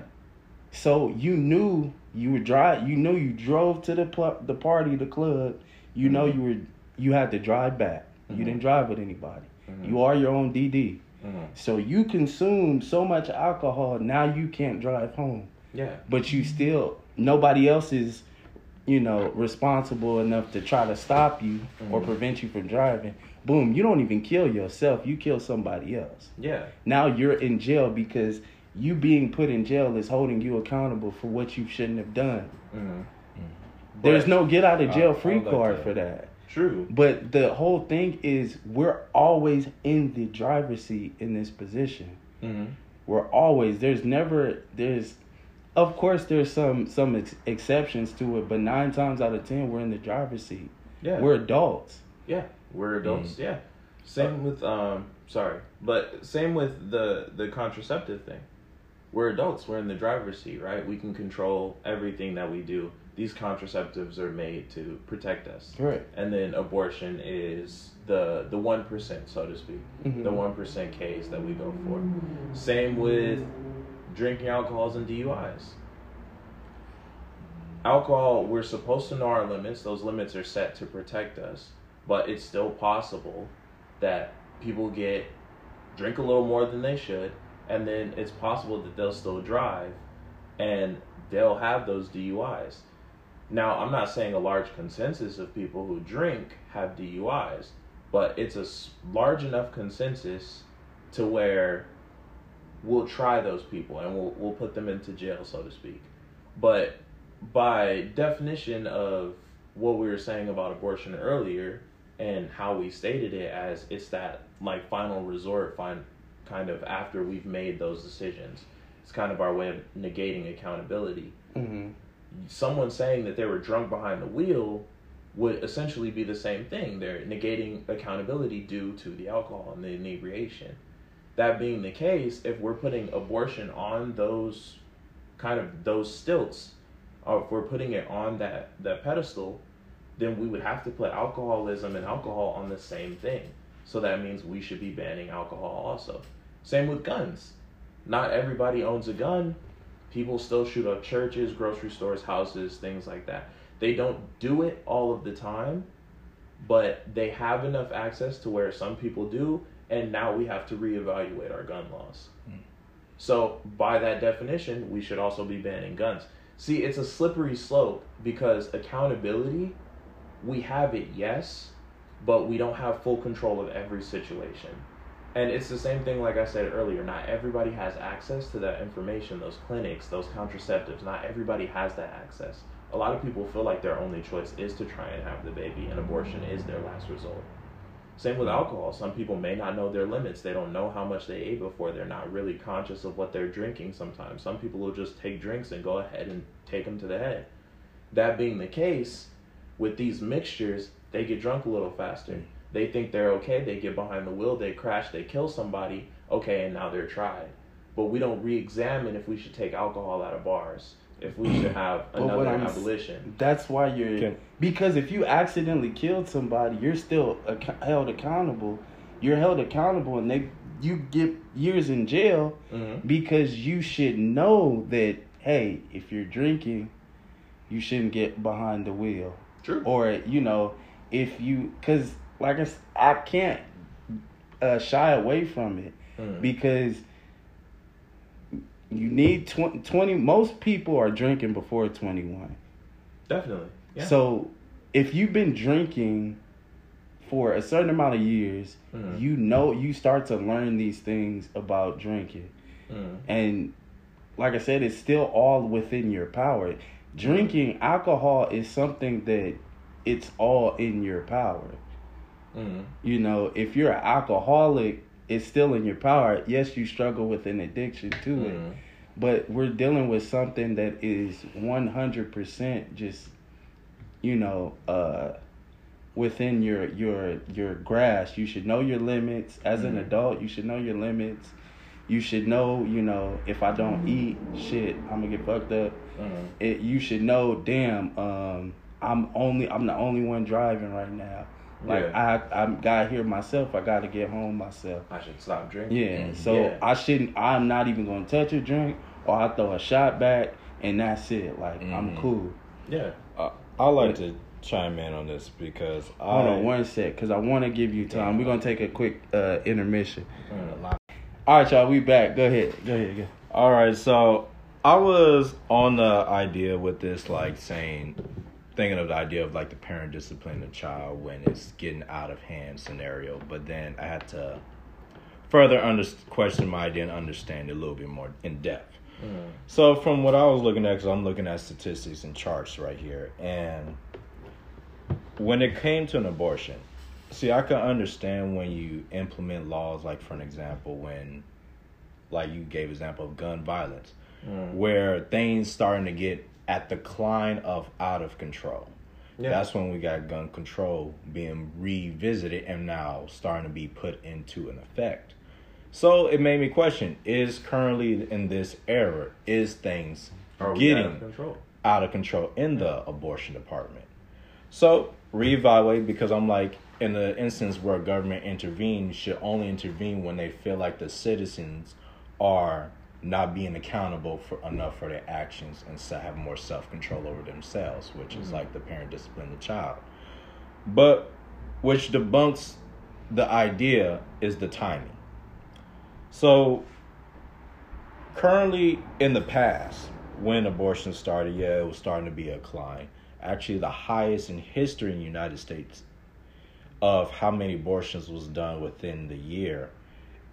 so you knew you were drive you knew you drove to the pl- the party the club you know Mhm. you were you had to drive back Mhm. you didn't drive with anybody Mhm. you are your own dd Mm-hmm. so you consumed so much alcohol now you can't drive home Yeah. but you still nobody else is you know responsible enough to try to stop you or Mhm. prevent you from driving boom you don't even kill yourself you kill somebody else Yeah. now you're in jail because you being put in jail is holding you accountable for what you shouldn't have done Mm-hmm. there's no get out of jail free card for that True. but the whole thing is we're always in the driver's seat in this position Mm-hmm. we're always there's never there's of course there's some some ex- exceptions to it but nine times out of ten we're in the driver's seat Yeah. we're adults Yeah, we're adults. Yeah. Same with um sorry, but same with the the contraceptive thing. We're adults. We're in the driver's seat, right? We can control everything that we do. These contraceptives are made to protect us. correct And then abortion is the the one percent, so to speak, Mhm. the one percent case that we go for. Same with drinking alcohols and DUIs. alcohol, we're supposed to know our limits. Those limits are set to protect us, but it's still possible that people get drink a little more than they should, and then it's possible that they'll still drive, and they'll have those DUIs. Now, I'm not saying a large consensus of people who drink have DUIs, but it's a large enough consensus to where we'll try those people and we'll we'll put them into jail, so to speak. But by definition of what we were saying about abortion earlier and how we stated it as it's that like final resort fine kind of after we've made those decisions. It's kind of our way of negating accountability Mm-hmm. someone saying that they were drunk behind the wheel would essentially be the same thing. They're negating accountability due to the alcohol and the inebriation. That being the case, if we're putting abortion on those kind of those stilts, or if we're putting it on that, that pedestal, then we would have to put alcoholism and alcohol on the same thing. So that means we should be banning alcohol also. Same with guns. Not everybody owns a gun, people still shoot up churches, grocery stores, houses, things like that. They don't do it all of the time, but they have enough access to where some people do, and now we have to reevaluate our gun laws. Hmm. So, by that definition, we should also be banning guns. See, it's a slippery slope because accountability, we have it, yes, but we don't have full control of every situation. And it's the same thing, like I said earlier. Not everybody has access to that information, those clinics, those contraceptives. Not everybody has that access. A lot of people feel like their only choice is to try and have the baby, and abortion is their last resort. Same with alcohol. Some people may not know their limits. They don't know how much they ate before. They're not really conscious of what they're drinking sometimes. Some people will just take drinks and go ahead and take them to the head. That being the case, with these mixtures, they get drunk a little faster. They think they're okay. They get behind the wheel. They crash. They kill somebody. Okay, and now they're tried. But we don't re-examine if we should take alcohol out of bars. If we should have another I'm abolition. That's why you're Okay. because if you accidentally killed somebody, you're still ac- held accountable. You're held accountable, and they you get years in jail hmm because you should know that hey, if you're drinking, you shouldn't get behind the wheel, True. or you know, if you because like I I can't uh, shy away from it Mhm. because you need tw- 20 most people are drinking before 21 Definitely. Yeah. so if you've been drinking for a certain amount of years Mhm. you know you start to learn these things about drinking Mhm. and like i said it's still all within your power drinking alcohol is something that it's all in your power Mhm. you know if you're an alcoholic it's still in your power yes you struggle with an addiction to it Mhm. but we're dealing with something that is 100% just you know uh within your your your grasp you should know your limits as an Mhm. adult you should know your limits you should know you know if i don't eat shit i'm gonna get fucked up Mhm. it you should know damn um i'm only i'm the only one driving right now like Yeah. i i got here myself i gotta get home myself I should stop drinking. yeah, Mhm. so Yeah. I shouldn't. I'm not even gonna touch a drink, or I throw a shot back, and that's it. Like I'm Mhm. cool. Yeah. Uh, I like to chime in on this because I Hold I, on one sec, cause I want to give you time. We're gonna take a quick uh, intermission. All right, y'all. We back. Go ahead. Go ahead. Go. All right, so I was on the idea with this, like saying, thinking of the idea of like the parent disciplining the child when it's getting out of hand scenario, but then I had to further under- question my idea and understand it a little bit more in depth. Mhm. So from what I was looking at, because I'm looking at statistics and charts right here, and when it came to an abortion, see, I can understand when you implement laws, like for an example, when, like you gave example of gun violence, Mhm. where things starting to get at the decline of out of control. Yeah. That's when we got gun control being revisited and now starting to be put into an effect. So it made me question: Is currently in this era is things getting out of control? out of control in the abortion department? So reevaluate because I'm like in the instance where government intervenes should only intervene when they feel like the citizens are not being accountable for enough for their actions and so have more self control over themselves, which is mm. like the parent discipline the child. But which debunks the idea is the timing. So currently in the past, when abortion started, yeah, it was starting to be a decline. Actually, the highest in history in the United States of how many abortions was done within the year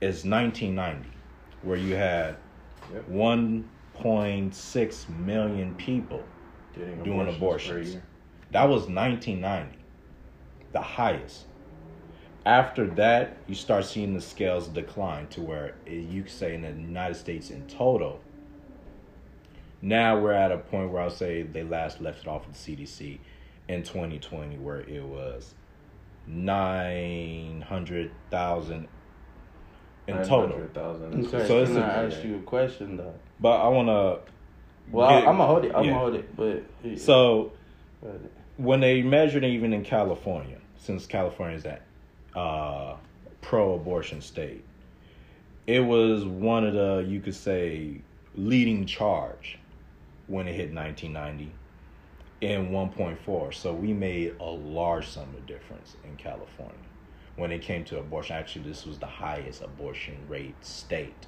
is 1990, where you had Yep. 1.6 million people Getting doing abortions abortions. That was 1990, the highest. After that, you start seeing the scales decline to where you could say in the United States in total. Now we're at a point where I'll say they last left it off with the CDC in 2020, where it was 900,000 in total. 900,000. Okay, So it's can a- I ask you a question though? But I want to. Well, Get- I'm gonna hold it. I'm yeah. gonna hold it. But So when they measured even in California, since California is that uh, pro-abortion state, it was one of the you could say leading charge when it hit 1990 in 1.4. So we made a large sum of difference in California when it came to abortion. Actually, this was the highest abortion rate state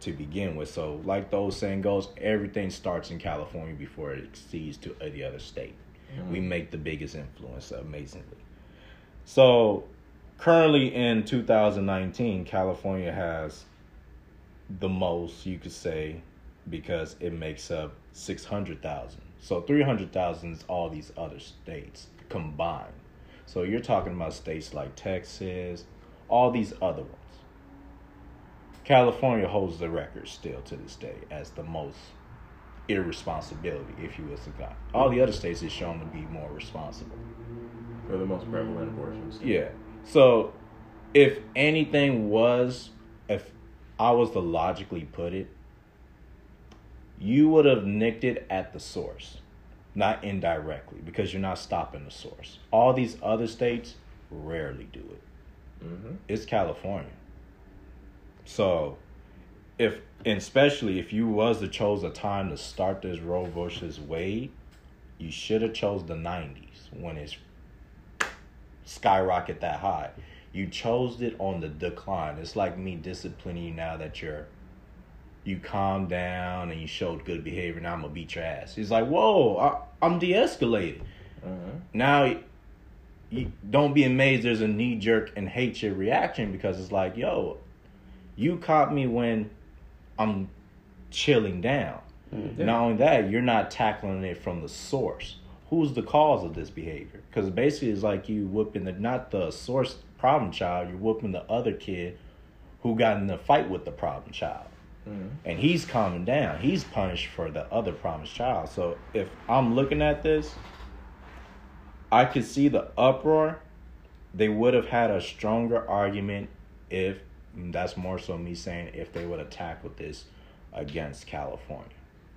to begin with. So, like the old saying goes, everything starts in California before it exceeds to the other state. Mm-hmm. We make the biggest influence, amazingly. So, currently in 2019, California has the most, you could say, because it makes up 600,000. So, 300,000 is all these other states combined. So, you're talking about states like Texas, all these other ones. California holds the record still to this day as the most irresponsibility, if you will, to God. All the other states is shown to be more responsible. For the most prevalent abortions. Yeah. So, if anything was, if I was to logically put it, you would have nicked it at the source, not indirectly, because you're not stopping the source. All these other states rarely do it. Mm-hmm. It's California. So, if and especially if you was to chose a time to start this Roe versus Wade, you should have chose the '90s when it's skyrocket that high. You chose it on the decline. It's like me disciplining you now that you're you calmed down and you showed good behavior. Now I'm gonna beat your ass. He's like, whoa, I, I'm de-escalated. Mm-hmm. Now, you don't be amazed. There's a knee jerk and hatred reaction because it's like, yo, you caught me when I'm chilling down. Mhm. Not only that, you're not tackling it from the source. Who's the cause of this behavior? Because basically, it's like you whooping the not the source problem child. You're whooping the other kid who got in the fight with the problem child Mm-hmm. and he's calming down. He's punished for the other promised child. So if I'm looking at this, I could see the uproar. They would have had a stronger argument if that's more so me saying if they would attack with this against California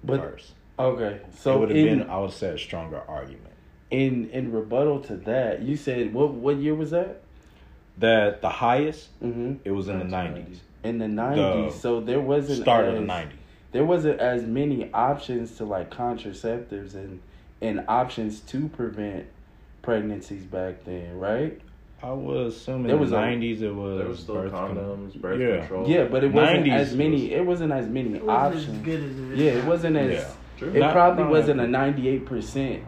But- first. okay, So it would have been I would say a stronger argument. in in rebuttal to that, you said what what year was that? That the highest Mm-hmm. it was in the nineties. In the nineties, The so there wasn't Start as, of the nineties. There wasn't as many options to like contraceptives and and options to prevent pregnancies back then, right? I was assuming in There the was a- nineties it was There was still birth con- condoms, birth Yeah. control. Yeah, but it wasn't 90s as many. was- it wasn't as many It wasn't as options. good as it is yeah, it wasn't as. Yeah. True. It Not- probably not wasn't a like- ninety eight percent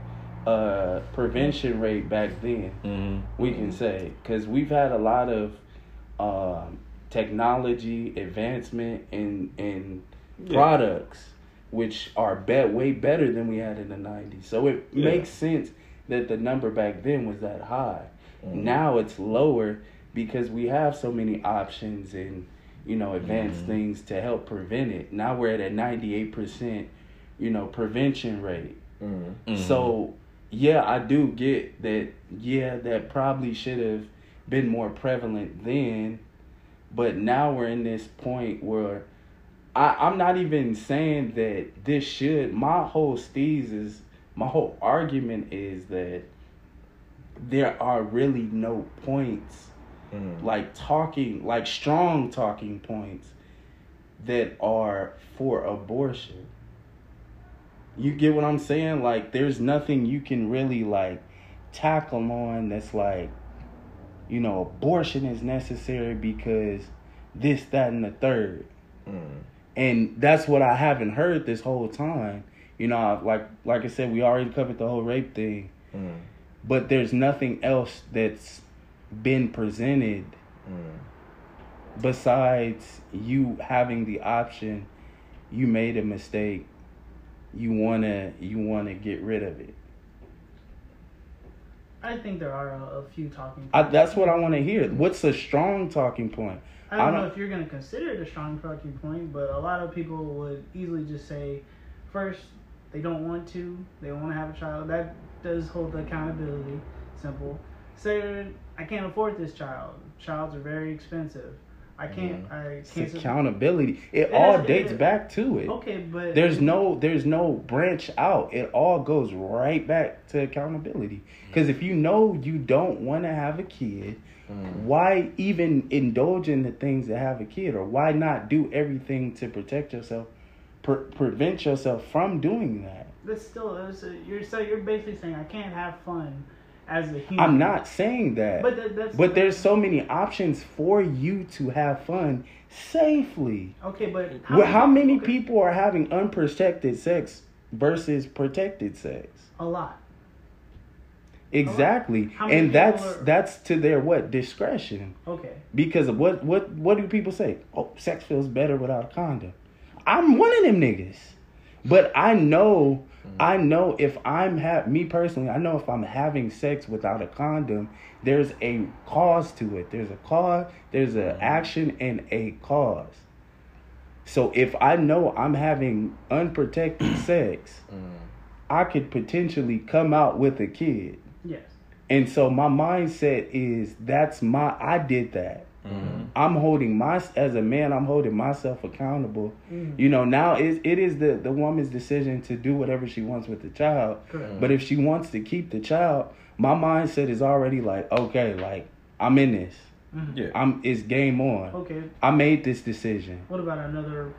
uh prevention rate back then. Mhm. We can say because we've had a lot of um, technology advancement in in Yeah. products which are bet way better than we had in the nineties. So it Yeah. makes sense that the number back then was that high. Mhm. Now it's lower because we have so many options and you know advanced Mhm. things to help prevent it. Now we're at a ninety eight percent, you know, prevention rate. Mm-hmm. Mhm. So yeah, I do get that. Yeah, that probably should have been more prevalent then, but now we're in this point where I, I'm not even saying that this should. My whole steez is my whole argument is that there are really no points Mm-hmm. like talking like strong talking points that are for abortion. You get what I'm saying? Like there's nothing you can really like tackle on that's like you know, abortion is necessary because this, that, and the third. Mm. And that's what I haven't heard this whole time. You know, like like I said, we already covered the whole rape thing, Mm. but there's nothing else that's been presented Mm. besides you having the option. You made a mistake. You wanna you wanna get rid of it. I think there are a, a few talking. I, points. that's what I want to hear. What's a strong talking point? I don't, I know don't- if you're going to consider it a strong talking point, but a lot of people would easily just say, first, they don't want to, they want to have a child. That does hold the accountability. Simple. Second, I can't afford this child. Childs are very expensive. I can't. I can't. sup- accountability. It It all is- it dates is. back to it. Okay, but There's no there's no branch out. It all goes right back to accountability. Because if you know you don't want to have a kid, Mm. why even indulge in the things that have a kid, or why not do everything to protect yourself, pre- prevent yourself from doing that? That's still. That's a, you're so you're basically saying I can't have fun as a human. I'm not saying that. But that, that's. But there's so many options for you to have fun safely. Okay, but Well, how many okay, people are having unprotected sex versus protected sex? A lot. Exactly. How many And that's are- that's to their what discretion. Okay. Because of what what what do people say? Oh, sex feels better without a condom. I'm one of them niggas. But I know I know if I'm have me personally, I know if I'm having sex without a condom, there's a cause to it. There's a cause, there's an action and a cause. So if I know I'm having unprotected sex, Mm. I could potentially come out with a kid. Yes. And so my mindset is that's my I did that. Mm. I'm holding my as a man, I'm holding myself accountable. Mhm. You know, now it, it is the the woman's decision to do whatever she wants with the child. Correct. But if she wants to keep the child, my mindset is already like, okay, like I'm in this. Mhm. Yeah. I'm it's game on. Okay. I made this decision. What about another?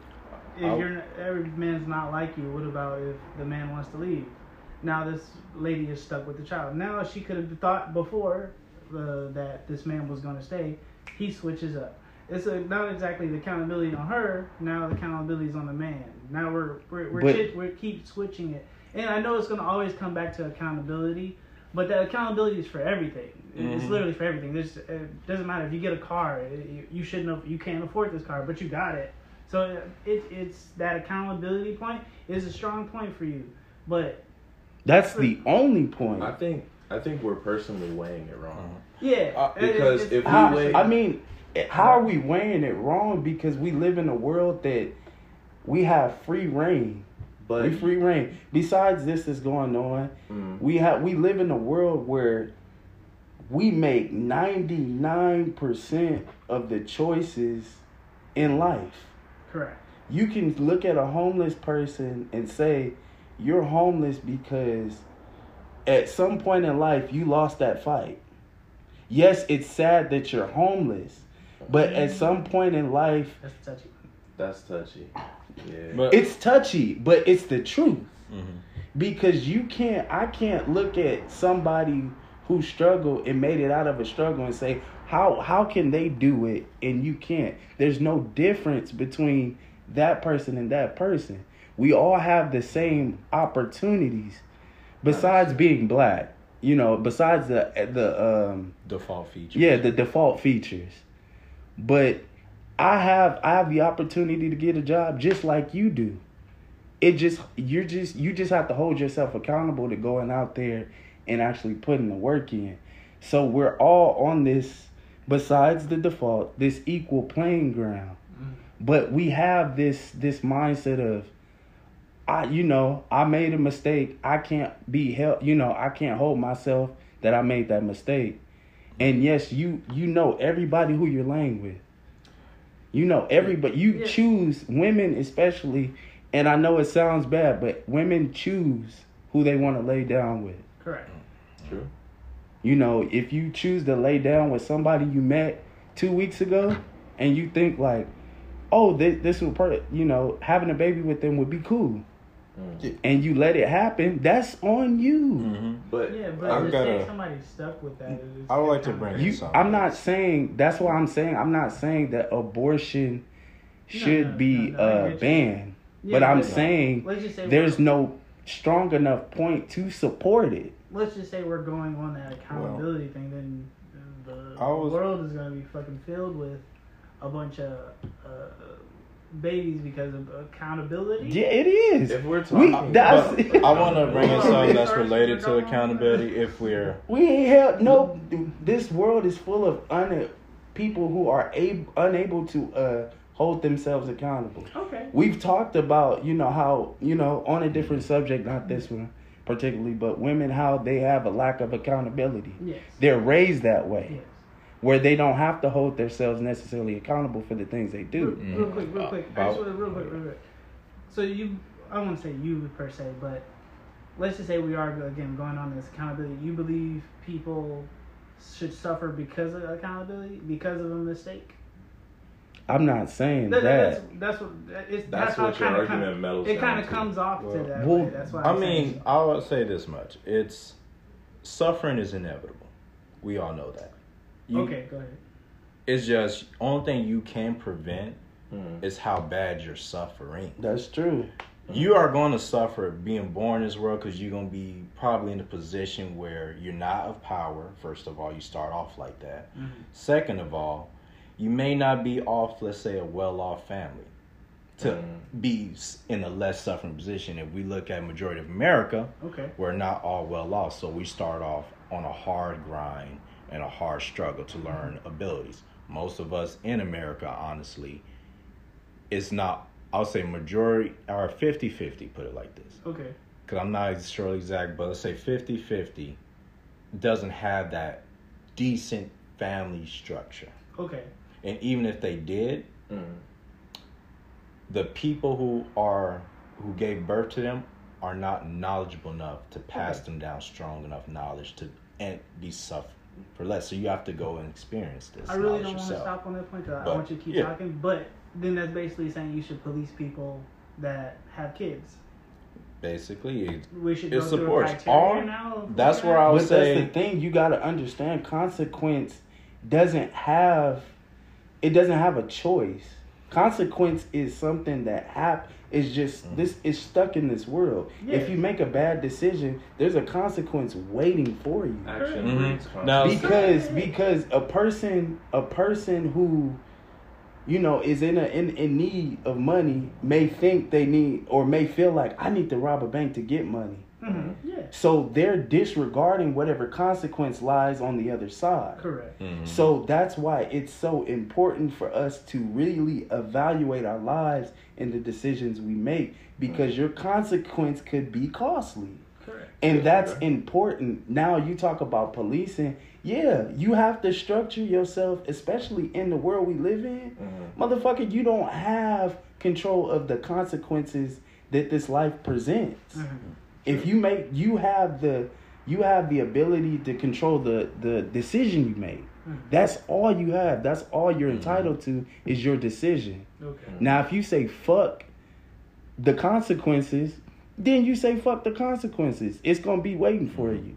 If I'll- you're every man's not like you, what about if the man wants to leave? Now this lady is stuck with the child. Now she could have thought before uh, that this man was going to stay. He switches up. It's a, not exactly the accountability on her. Now the accountability is on the man. Now we're we're we're, But- chit- we're keep switching it, and I know it's going to always come back to accountability. But that accountability is for everything. It- It's mm-hmm. literally for everything. There's, it doesn't matter if you get a car. it- you, you shouldn't have. You can't afford this car, but you got it. So uh, it, it's that accountability point is a strong point for you. But That's the only point. I think I think we're personally weighing it wrong. Uh-huh. Yeah, Uh, it- because it's- if we How- wait- I mean, how are we weighing it wrong? Because we live in a world that we have free reign. But we free reign. Besides this is going on, Mm. we have we live in a world where we make ninety nine percent of the choices in life. correct. You can look at a homeless person and say you're homeless because at some point in life you lost that fight. Yes, it's sad that you're homeless, but at some point in life That's touchy. that's touchy. Yeah. But it's touchy, but it's the truth. Mhm. Because you can't I can't look at somebody who struggled and made it out of a struggle and say how how can they do it and you can't. There's no difference between that person and that person. We all have the same opportunities besides being black. You know, besides the the um default features. yeah, the default features. But I have I have the opportunity to get a job just like you do. It just you're just you just have to hold yourself accountable to going out there and actually putting the work in. So we're all on this besides the default, this equal playing ground. But we have this this mindset of I you know, I made a mistake. I can't be held, you know, I can't hold myself that I made that mistake. And yes, you you know everybody who you're laying with. You know everybody. You Yeah. choose women especially, and I know it sounds bad, but women choose who they want to lay down with. Correct. True. You know, if you choose to lay down with somebody you met two weeks ago, and you think like, oh, this, this would part, you know, having a baby with them would be cool, Mm. and you let it happen. That's on you. hmm But Yeah, but I've to gotta- say somebody's stuck with that. Is, I would like to kinda bring crazy. You, some I'm not saying that's what I'm saying I'm not saying that abortion should no, be no, no, I uh, banned, Yeah, but I'm but- saying say there's no strong enough point to support it. Let's just say we're going on that accountability thing. Then the I was- world is gonna be fucking filled with a bunch of uh, babies because of accountability. Yeah, it is. if we're talking, We talking, that's I want to bring in something that's related to we're going on. accountability. If we're we ain't held no. This world is full of un, people who are ab- unable to uh, hold themselves accountable. Okay. We've talked about you know how you know on a different subject, not this one particularly, but women how they have a lack of accountability. Yes. They're raised that way. Yes. Where they don't have to hold themselves necessarily accountable for the things they Real, do. real quick, real mm. quick. About- Actually, real quick, real quick. So you, I won't say you per se, but let's just say we are again going on this accountability. You believe people should suffer because of accountability, because of a mistake. I'm not saying That, that. that's that's what it's, That's that's, how what your argument comes. mellows It kind of comes off Well- to that Well, way. That's why I I'm mean, saying- I would say this much: it's suffering is inevitable. We all know that. You- okay, go ahead. It's just only thing you can prevent Mm. is how bad you're suffering. That's true. You are going to suffer being born in this world because you're going to be probably in a position where you're not of power. First of all, you start off like that. Mhm. Second of all, you may not be off, let's say, a well-off family to Mm. be in a less suffering position. If we look at majority of America, Okay. we're not all well off, so we start off on a hard grind and a hard struggle to learn abilities. Most of us in America, honestly, it's not. I'll say majority or 50-50, Put it like this, Okay. because I'm not sure exact, but let's say 50-50 doesn't have that decent family structure. Okay. And even if they did, Mm. the people who are who gave birth to them are not knowledgeable enough to pass them down strong enough knowledge to and be suffer for less. So you have to go and experience this. I really don't want to stop on that point because I want you to keep yeah. talking. But then that's basically saying you should police people that have kids. Basically, it- We should It a supports all- now. of that's looking where I it? would But say- that's the thing. You got to understand. Consequence doesn't have. It doesn't have a choice. Consequence is something that hap. Is just Mhm. this is stuck in this world. If you make a bad decision, there's a consequence waiting for you. Action Mhm. breeds Now- because because a person a person who you know is in a in, in need of money may think they need or may feel like I need to rob a bank to get money. Mhm. Yeah. So they're disregarding whatever consequence lies on the other side. Correct. Mhm. So that's why it's so important for us to really evaluate our lives and the decisions we make because your consequence could be costly. Correct. And Yeah, that's okay. important. Now you talk about policing. Yeah, you have to structure yourself, especially in the world we live in. Mhm. Motherfucker, you don't have control of the consequences that this life presents. Mhm. If you make you have the you have the ability to control the the decision you make. Mhm. That's all you have. That's all you're Mhm. entitled to is your decision. Okay. Now, if you say fuck the consequences, then you say fuck the consequences. It's gonna be waiting for you.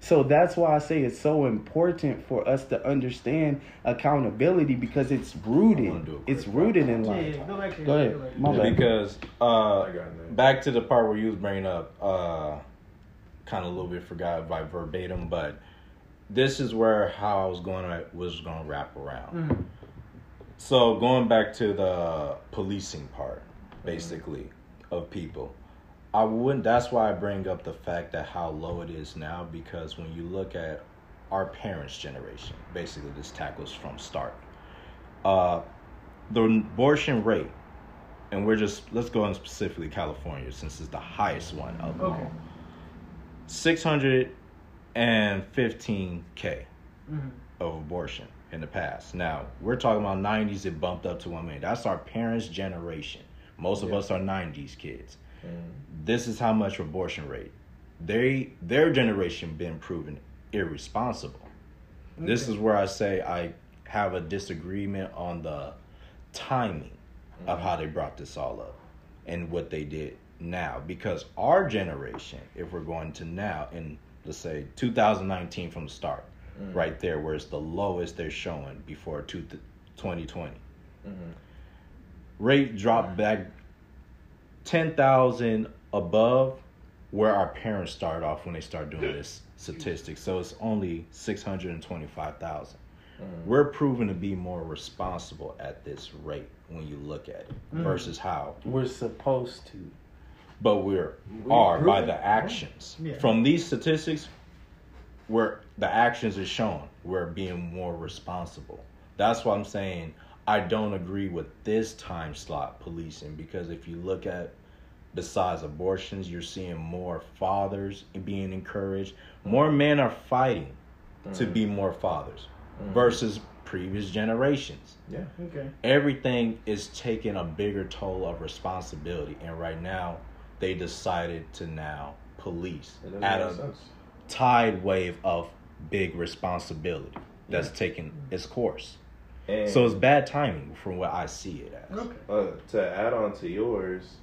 So that's why I say it's so important for us to understand accountability because it's rooted. wanna do a quick It's rooted in life. yeah, go back to Go ahead. Go. My Yeah, bad. because uh, I got that. back to the part where you was bringing up, uh, kind of a little bit forgot by verbatim, but this is where how I was going to was going to wrap around. Mhm. So going back to the policing part, basically, of people, I wouldn't. That's why I bring up the fact that how low it is now, because when you look at our parents' generation, basically this tackles from start. Uh, the abortion rate, and we're just let's go on specifically California since it's the highest one of them Okay. Six hundred and fifteen k Mhm. of abortion in the past. Now we're talking about '90s. It bumped up to one million. That's our parents' generation. Most of Yeah. us are '90s kids. This is how much abortion rate. They their generation been proven irresponsible. This is where I say I have a disagreement on the timing of how they brought this all up and what they did now. Because our generation, if we're going to now in let's say 2019 from the start, Mm. right there where it's the lowest they're showing before two, 2020. Mhm. Rate dropped back 10,000 above where our parents start off when they start doing this statistic. So it's only 625,000. Mhm. We're proven to be more responsible at this rate when you look at it Mm. versus how We're supposed to. but we're We are by proven- the actions. Yeah. From these statistics, where the actions is shown, we're being more responsible. That's why I'm saying I don't agree with this time slot policing because if you look at besides abortions, you're seeing more fathers being encouraged. More men are fighting to Mhm. be more fathers Mhm. versus previous generations Yeah. Okay. everything is taking a bigger toll of responsibility and right now they decided to now police at a sense. tide wave of big responsibility that's taking its course And, so it's bad timing from what i see it as Okay. uh, to add on to yours.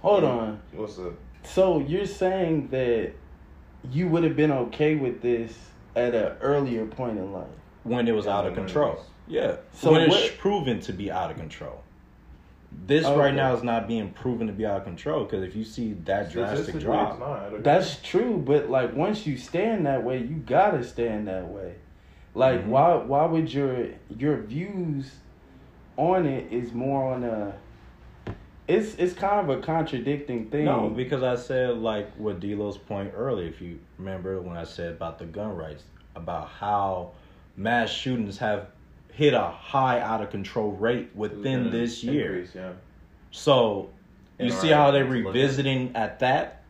Hold Yeah. on. What's up? So you're saying that you would have been okay with this at an earlier point in life? when it was In out of control 90s. yeah So when it's what- proven to be out of control this Okay. right now is not being proven to be out of control because if you see that drastic drop it's not. I agree. That's true, but like once you stand that way, you gotta stand that way. Like Mhm. why why would your your views on it is more on a it's it's kind of a contradicting thing. No, because I said like what Delo's point earlier. If you remember when I said about the gun rights, about how mass shootings have hit a high out of control rate within Gonna this year. increase, yeah. So you In see how they're actions, look at- revisiting at that.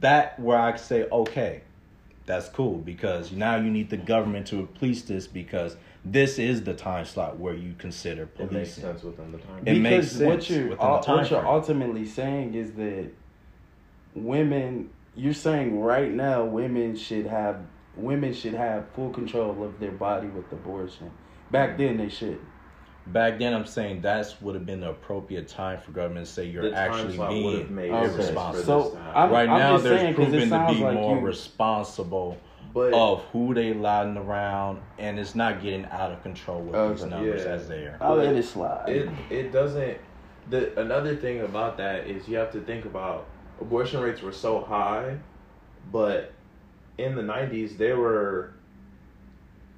That where I say okay, that's cool because now you need the government to police this because this is the time slot where you consider policing. It makes sense within the time. It because makes sense what you're within the ul- time what you're ultimately saying is that women you're saying right now women should have women should have full control of their body with abortion. Back then they should. Back then, I'm saying that's would have been the appropriate time for government to say you're The actually would have being made Okay. sense for irresponsible. this So, to happen. I'm- right now, just there's saying 'cause it proven to sounds be like more you- responsible but of who they lying around, and it's not getting out of control with these numbers Yeah. as they are. I'll let it slide. it it doesn't. The another thing about that is you have to think about abortion rates were so high, but in the '90s they were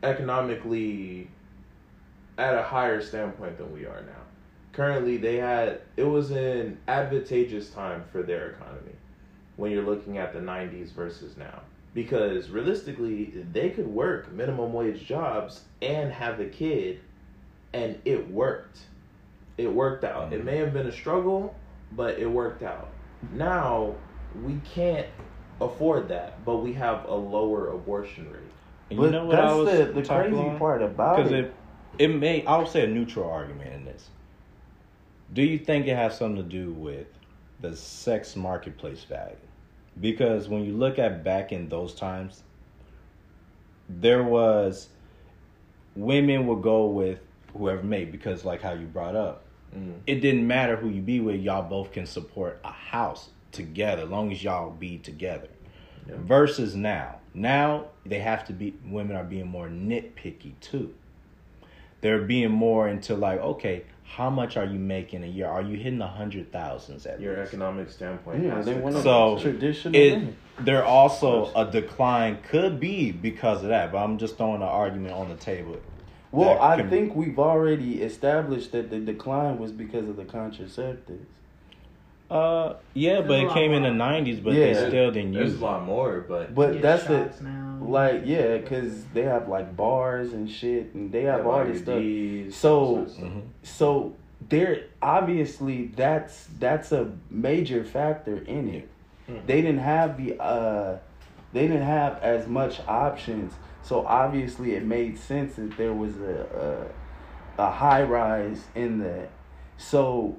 economically at a higher standpoint than we are now. Currently, they had it was an advantageous time for their economy when you're looking at the '90s versus now. Because realistically, they could work minimum wage jobs and have a kid, and it worked. It worked out. It Mhm. may have been a struggle, but it worked out. Now we can't afford that, but we have a lower abortion rate. And but you know what I that's was the, the crazy on? part about it. it, it may, I would say a neutral argument in this. Do you think it has something to do with the sex marketplace value? Because when you look at back in those times, there was women would go with whoever made because like how you brought up, mm-hmm. it didn't matter who you be with, y'all both can support a house together, as long as y'all be together. Yeah. Versus now. Now they have to be women are being more nitpicky too. They're being more into like, okay, how much are you making a year? Are you hitting the hundred thousands at Your least? economic standpoint. yeah, they want come So, traditional It women. there also a decline could be because of that, but I'm just throwing an argument on the table. Well, I can- think we've already established that the decline was because of the contraceptives. Uh, yeah, but There's a it lot came in the '90s, but Yeah. they still didn't There's use a lot more, but But Get that's the now. like yeah, because they have like bars and shit, and they have all this stuff. So- all sorts of stuff. Mhm. So there, obviously, that's that's a major factor in it. Mhm. They didn't have the uh, they didn't have as much options. So obviously, it made sense that there was a a, a high rise in that. So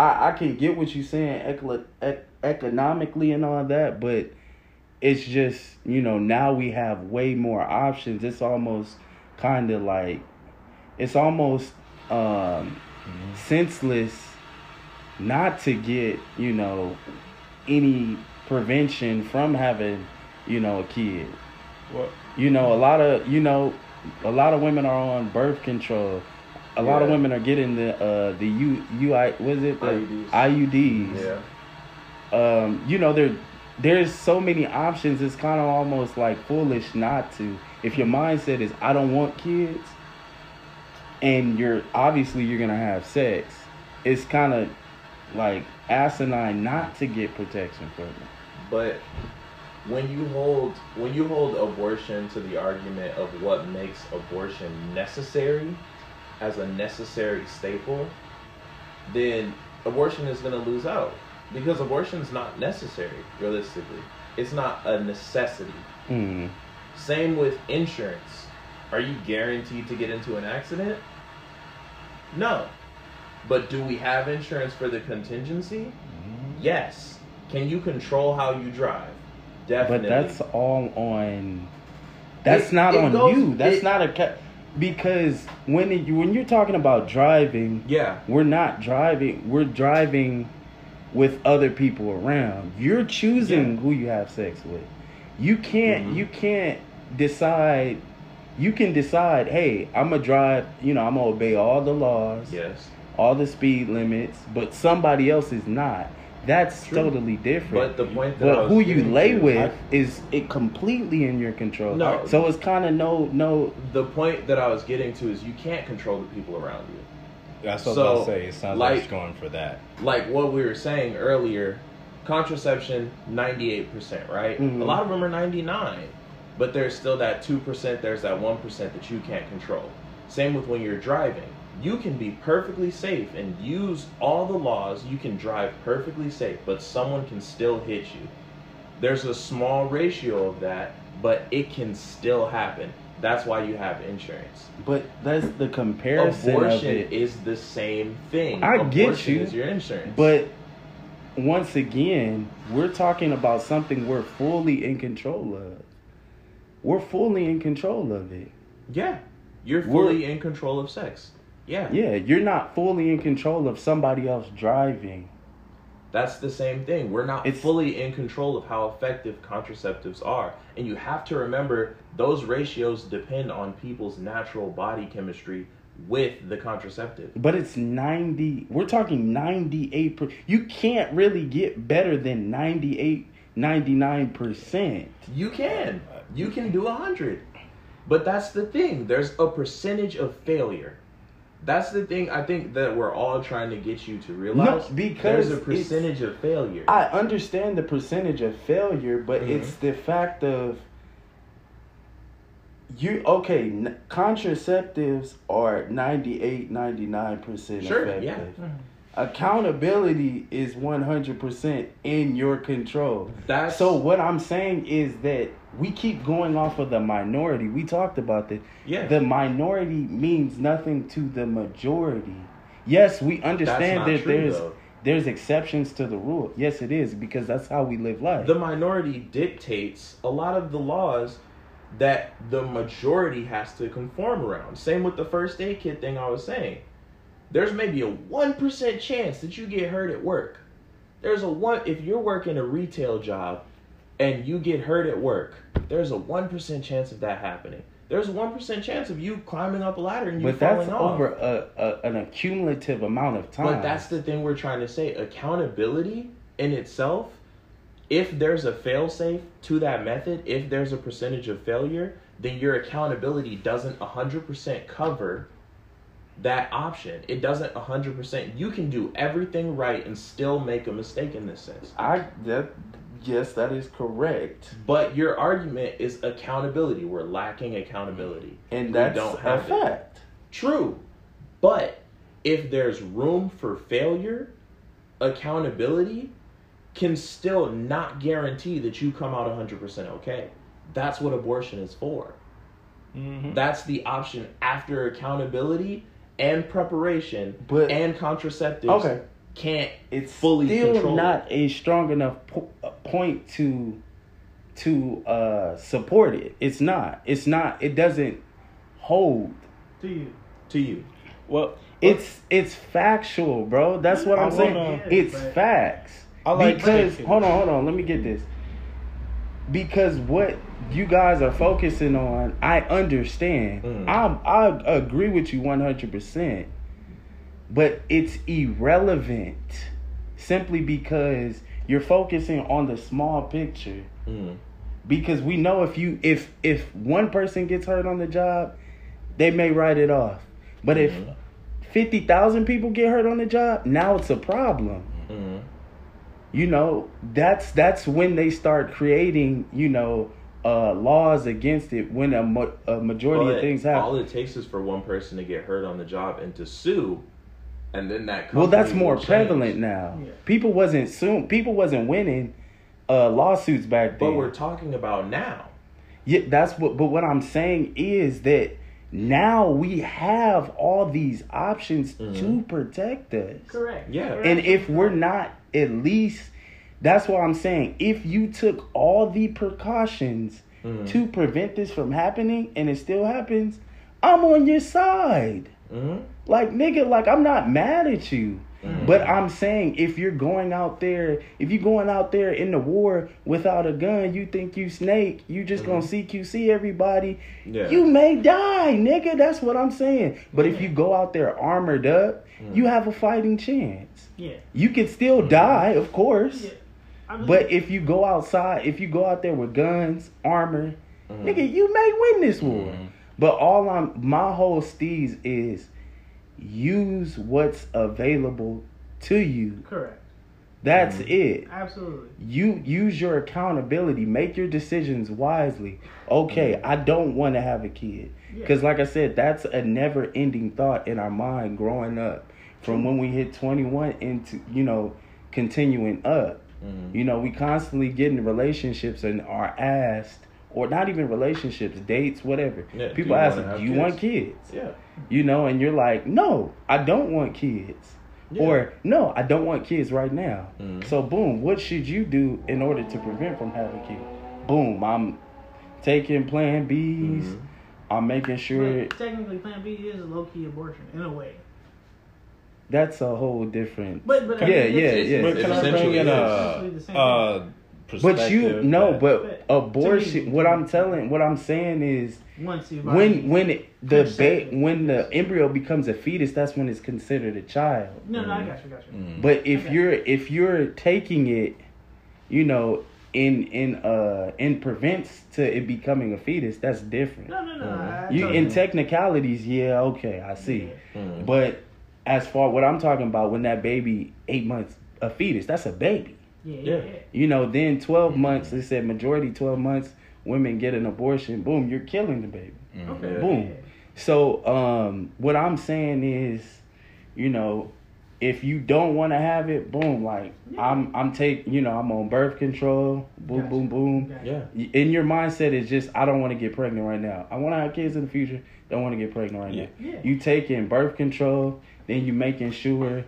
I I can get what you're saying eco- ec- economically and all that, but it's just you know now we have way more options. It's almost kind of like it's almost um senseless not to get you know any prevention from having you know a kid. Well, You know, a lot of you know, a lot of women are on birth control. A lot of women are getting the uh the U UI was it the IUDs. IUDs. Yeah. Um, you know, there there's so many options. It's kind of almost like foolish not to. If your mindset is I don't want kids, and you're obviously you're gonna have sex, it's kind of like asinine not to get protection from it. But when you hold when you hold abortion to the argument of what makes abortion necessary as a necessary staple, then abortion is going to lose out because abortion is not necessary realistically. It's not a necessity. Mm. Same with insurance. Are you guaranteed to get into an accident? No. But do we have insurance for the contingency? Yes. Can you control how you drive? Definitely. But that's all on. That's It- not on goes- you. That's it- not a because when it, when you're talking about driving, yeah. we're not driving. We're driving with other people around. You're choosing Yeah. who you have sex with. You can't. Mhm. You can't decide. You can decide. Hey, I'm gonna drive. You know, I'm gonna obey all the laws, Yes. all the speed limits, but somebody else is not. That's True. totally different. But the point that I But who you lay to- with is it completely in your control. No. So it's kind of no no. the point that I was getting to is you can't control the people around you. That's what So, I was about to say. It sounds like, like- it's going for that. Like what we were saying earlier, contraception 98%, right? Mhm. A lot of them are 99. But there's still that 2%, there's that 1% that you can't control. Same with when you're driving. You can be perfectly safe and use all the laws, you can drive perfectly safe, but someone can still hit you. There's a small ratio of that, but it can still happen. That's why you have insurance. But that's the comparison of Abortion it. is the same thing. I get Abortion you, Is your insurance? But once again, we're talking about something we're fully in control of. We're fully in control of it. yeah, you're We're- fully in control of sex. Yeah, Yeah, you're not fully in control of somebody else driving. that's the same thing. We're not It's- fully in control of how effective contraceptives are, and you have to remember those ratios depend on people's natural body chemistry with the contraceptive. But it's 90, we're talking 98 per, you can't really get better than 98 99%. You can. You can do a hundred. But that's the thing. There's a percentage of failure. That's the thing I think that we're all trying to get you to realize. because there's a percentage of failure. I understand the percentage of failure, but Mhm. it's the fact of you okay, n- contraceptives are 98 99% Sure, effective. yeah. Accountability is 100% in your control. That's So what I'm saying is that we keep going off of the minority. We talked about this. yeah. The minority means nothing to the majority. Yes, we understand that true, there's though. there's exceptions to the rule. Yes, it is because that's how we live life. the minority dictates a lot of the laws that the majority has to conform around. Same with the first aid kit thing I was saying. There's maybe a 1% chance that you get hurt at work. There's a one if you're working a retail job and you get hurt at work, there's a 1% chance of that happening. There's a 1% chance of you climbing up a ladder and you but that's falling off. over a, a an accumulative amount of time. But that's the thing we're trying to say. Accountability in itself, if there's a failsafe to that method, if there's a percentage of failure, then your accountability doesn't 100% cover that option. It doesn't 100%. You can do everything right and still make a mistake in this sense. I that yes, that is correct, But your argument is accountability. We're lacking accountability. and We that's don't a have it. fact. True. But if there's room for failure, accountability can still not guarantee that you come out 100% okay. That's what abortion is for. Mm-hmm. That's the option after accountability and preparation But- and contraceptives Okay. Can't It's fully still control. not a strong enough po- uh, point to to uh support it. It's not. It's not. It doesn't hold. to you? to you. Well, It's it's factual, bro. That's what I I'm saying. wanna- It's But- facts. I like because taking- hold on, hold on. Let me get this. Because what you guys are focusing on, I understand. Mm. I I agree with you 100. percent But it's irrelevant simply because you're focusing on the small picture. Mm. Because we know if you if if one person gets hurt on the job, they may write it off. But if Mhm. fifty thousand people get hurt on the job, now it's a problem. Mm. You know, that's that's when they start creating, you know, uh, laws against it. When a, mo- a majority Well, of things All it takes is for one person to get hurt on the job and to sue, and then that. Well, that's more prevalent change. now. Yeah. People wasn't soon. People wasn't winning uh, lawsuits back then. But we're talking about now. Yeah, that's what. But what I'm saying is that now we have all these options to Mhm. protect us. Correct. Yeah. You're And if we're not at least, that's what I'm saying. If you took all the precautions Mhm. to prevent this from happening, and it still happens, I'm on your side. Mhm. Like nigga, like I'm not mad at you. Mhm. But I'm saying if you're going out there, if you're going out there in the war without a gun, you think you snake, you just gonna CQC everybody. Yeah. You may die, nigga. That's what I'm saying. But if you go out there armored up, you have a fighting chance. Yeah. You can still die, of course. Yeah. I believe- But if you go outside, if you go out there with guns, armor, Mhm. nigga, you may win this war. Mhm. But all I'm my whole steez is use what's available to you. correct. That's Mhm. it. Absolutely. You use your accountability. Make your decisions wisely. Okay, I don't want to have a kid. Yeah. Because, like I said, that's a never ending thought in our mind growing up. From when we hit 21 into, you know, continuing up. Mhm. You know, we constantly get in relationships and are asked, or not even relationships, dates, whatever. Yeah, People ask, wanna have do you kids?" want kids? Yeah. You know, and you're like, no, I don't want kids. Yeah. Or, no, I don't want kids right now. Mhm. So, boom, what should you do in order to prevent from having kids? Boom, I'm taking Plan Bs. Mhm. I'm making sure But technically, Plan B is a low key abortion in a way. that's a whole different. But but I Yeah, mean, yeah, it's- yeah. But can I bring essentially in is. a, Essentially the same a But you perspective no, that- but But abortion. me- what I'm telling, what I'm saying is, once you when when it, the ba- when the embryo becomes a fetus, that's when it's considered a child. no no I got you got you. Mm. But if Okay. you're if you're taking it, you know, in in uh in prevents to it becoming a fetus, that's different. No no no. I You in technicalities, yeah, okay, I see. Mhm. But as far what I'm talking about, when that baby eight months a fetus, that's a baby. Yeah yeah. Yeah. yeah. You know, then twelve months. They said majority twelve months women get an abortion. Boom, you're killing the baby. Mhm. Okay. Boom. So um, what I'm saying is, you know, if you don't want to have it, boom, like Yeah. I'm I'm take you know I'm on birth control. Boom, Gotcha. boom, boom. Gotcha. Yeah. In your mindset is just I don't want to get pregnant right now. I want to have kids in the future. Don't want to get pregnant right Yeah. now. Yeah. You taking birth control, then you making sure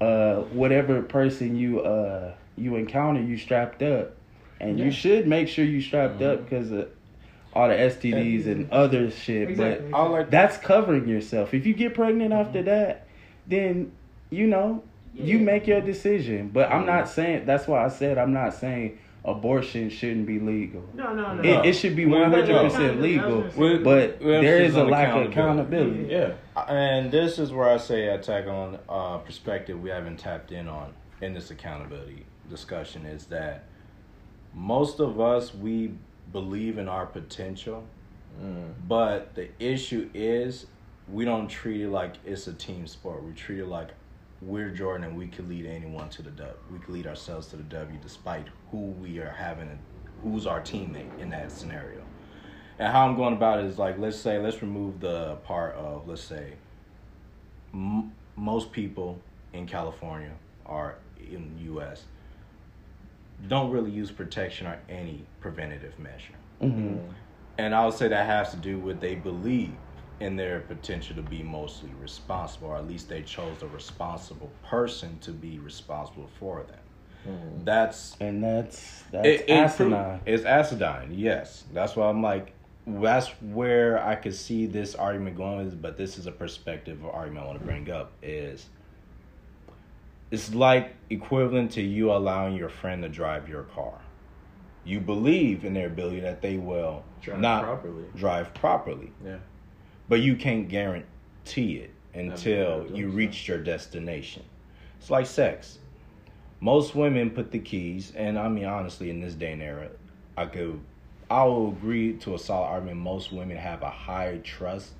uh, whatever person you uh, you encounter, you strapped up, and Yeah. you should make sure you strapped up because of all the STDs and other shit. Exactly. But I like that's covering yourself. If you get pregnant after that, then you know you make your decision. But I'm not saying that's why I said I'm not saying abortion shouldn't be legal. No no no. It, it should be 100% legal, With- but with there is a lack of accountability. accountability. Yeah. And this is where I say attack on uh, perspective we haven't tapped in on in this accountability discussion is that most of us we believe in our potential, Mm. but the issue is we don't treat it like it's a team sport. We treat it like we're Jordan and we could lead anyone to the dub. We could lead ourselves to the W despite who we are having, who's our teammate in that scenario. And how I'm going about it is like, let's say, let's remove the part of, let's say, m- most people in California are in the U.S. don't really use protection or any preventative measure. hmm And I would say that has to do with they believe in their potential to be mostly responsible, or at least they chose a responsible person to be responsible for them. That's And that's that's it, it pro- it's acidine, yes. That's why I'm like, that's where I could see this argument going. But this is a perspective argument I want to bring up is. It's like equivalent to you allowing your friend to drive your car. You believe in their ability that they will Drive not properly. drive properly, Yeah. but you can't guarantee it until you so. reach your destination. It's like sex. Most women put the keys, and I mean honestly, in this day and era, I could, I will agree to a solid argument. Most women have a high trust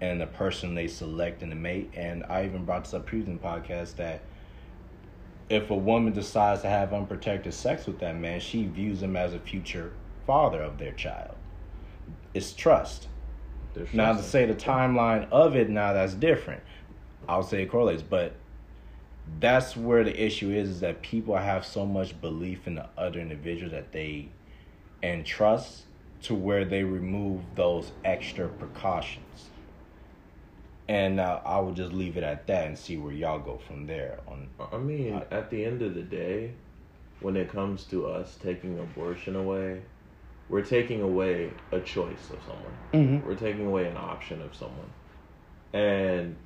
in the person they select in the mate, and I even brought this up previously in the podcast that if a woman decides to have unprotected sex with that man, she views him as a future father of their child. It's trust. There's Now to say the timeline of it now that's different. I'll say it correlates, but that's where the issue is, is that people have so much belief in the other individual that they and trust to where they remove those extra precautions. And uh, I will just leave it at that and see where y'all go from there. On I mean, at the end of the day, when it comes to us taking abortion away, we're taking away a choice of someone. Mhm. We're taking away an option of someone. And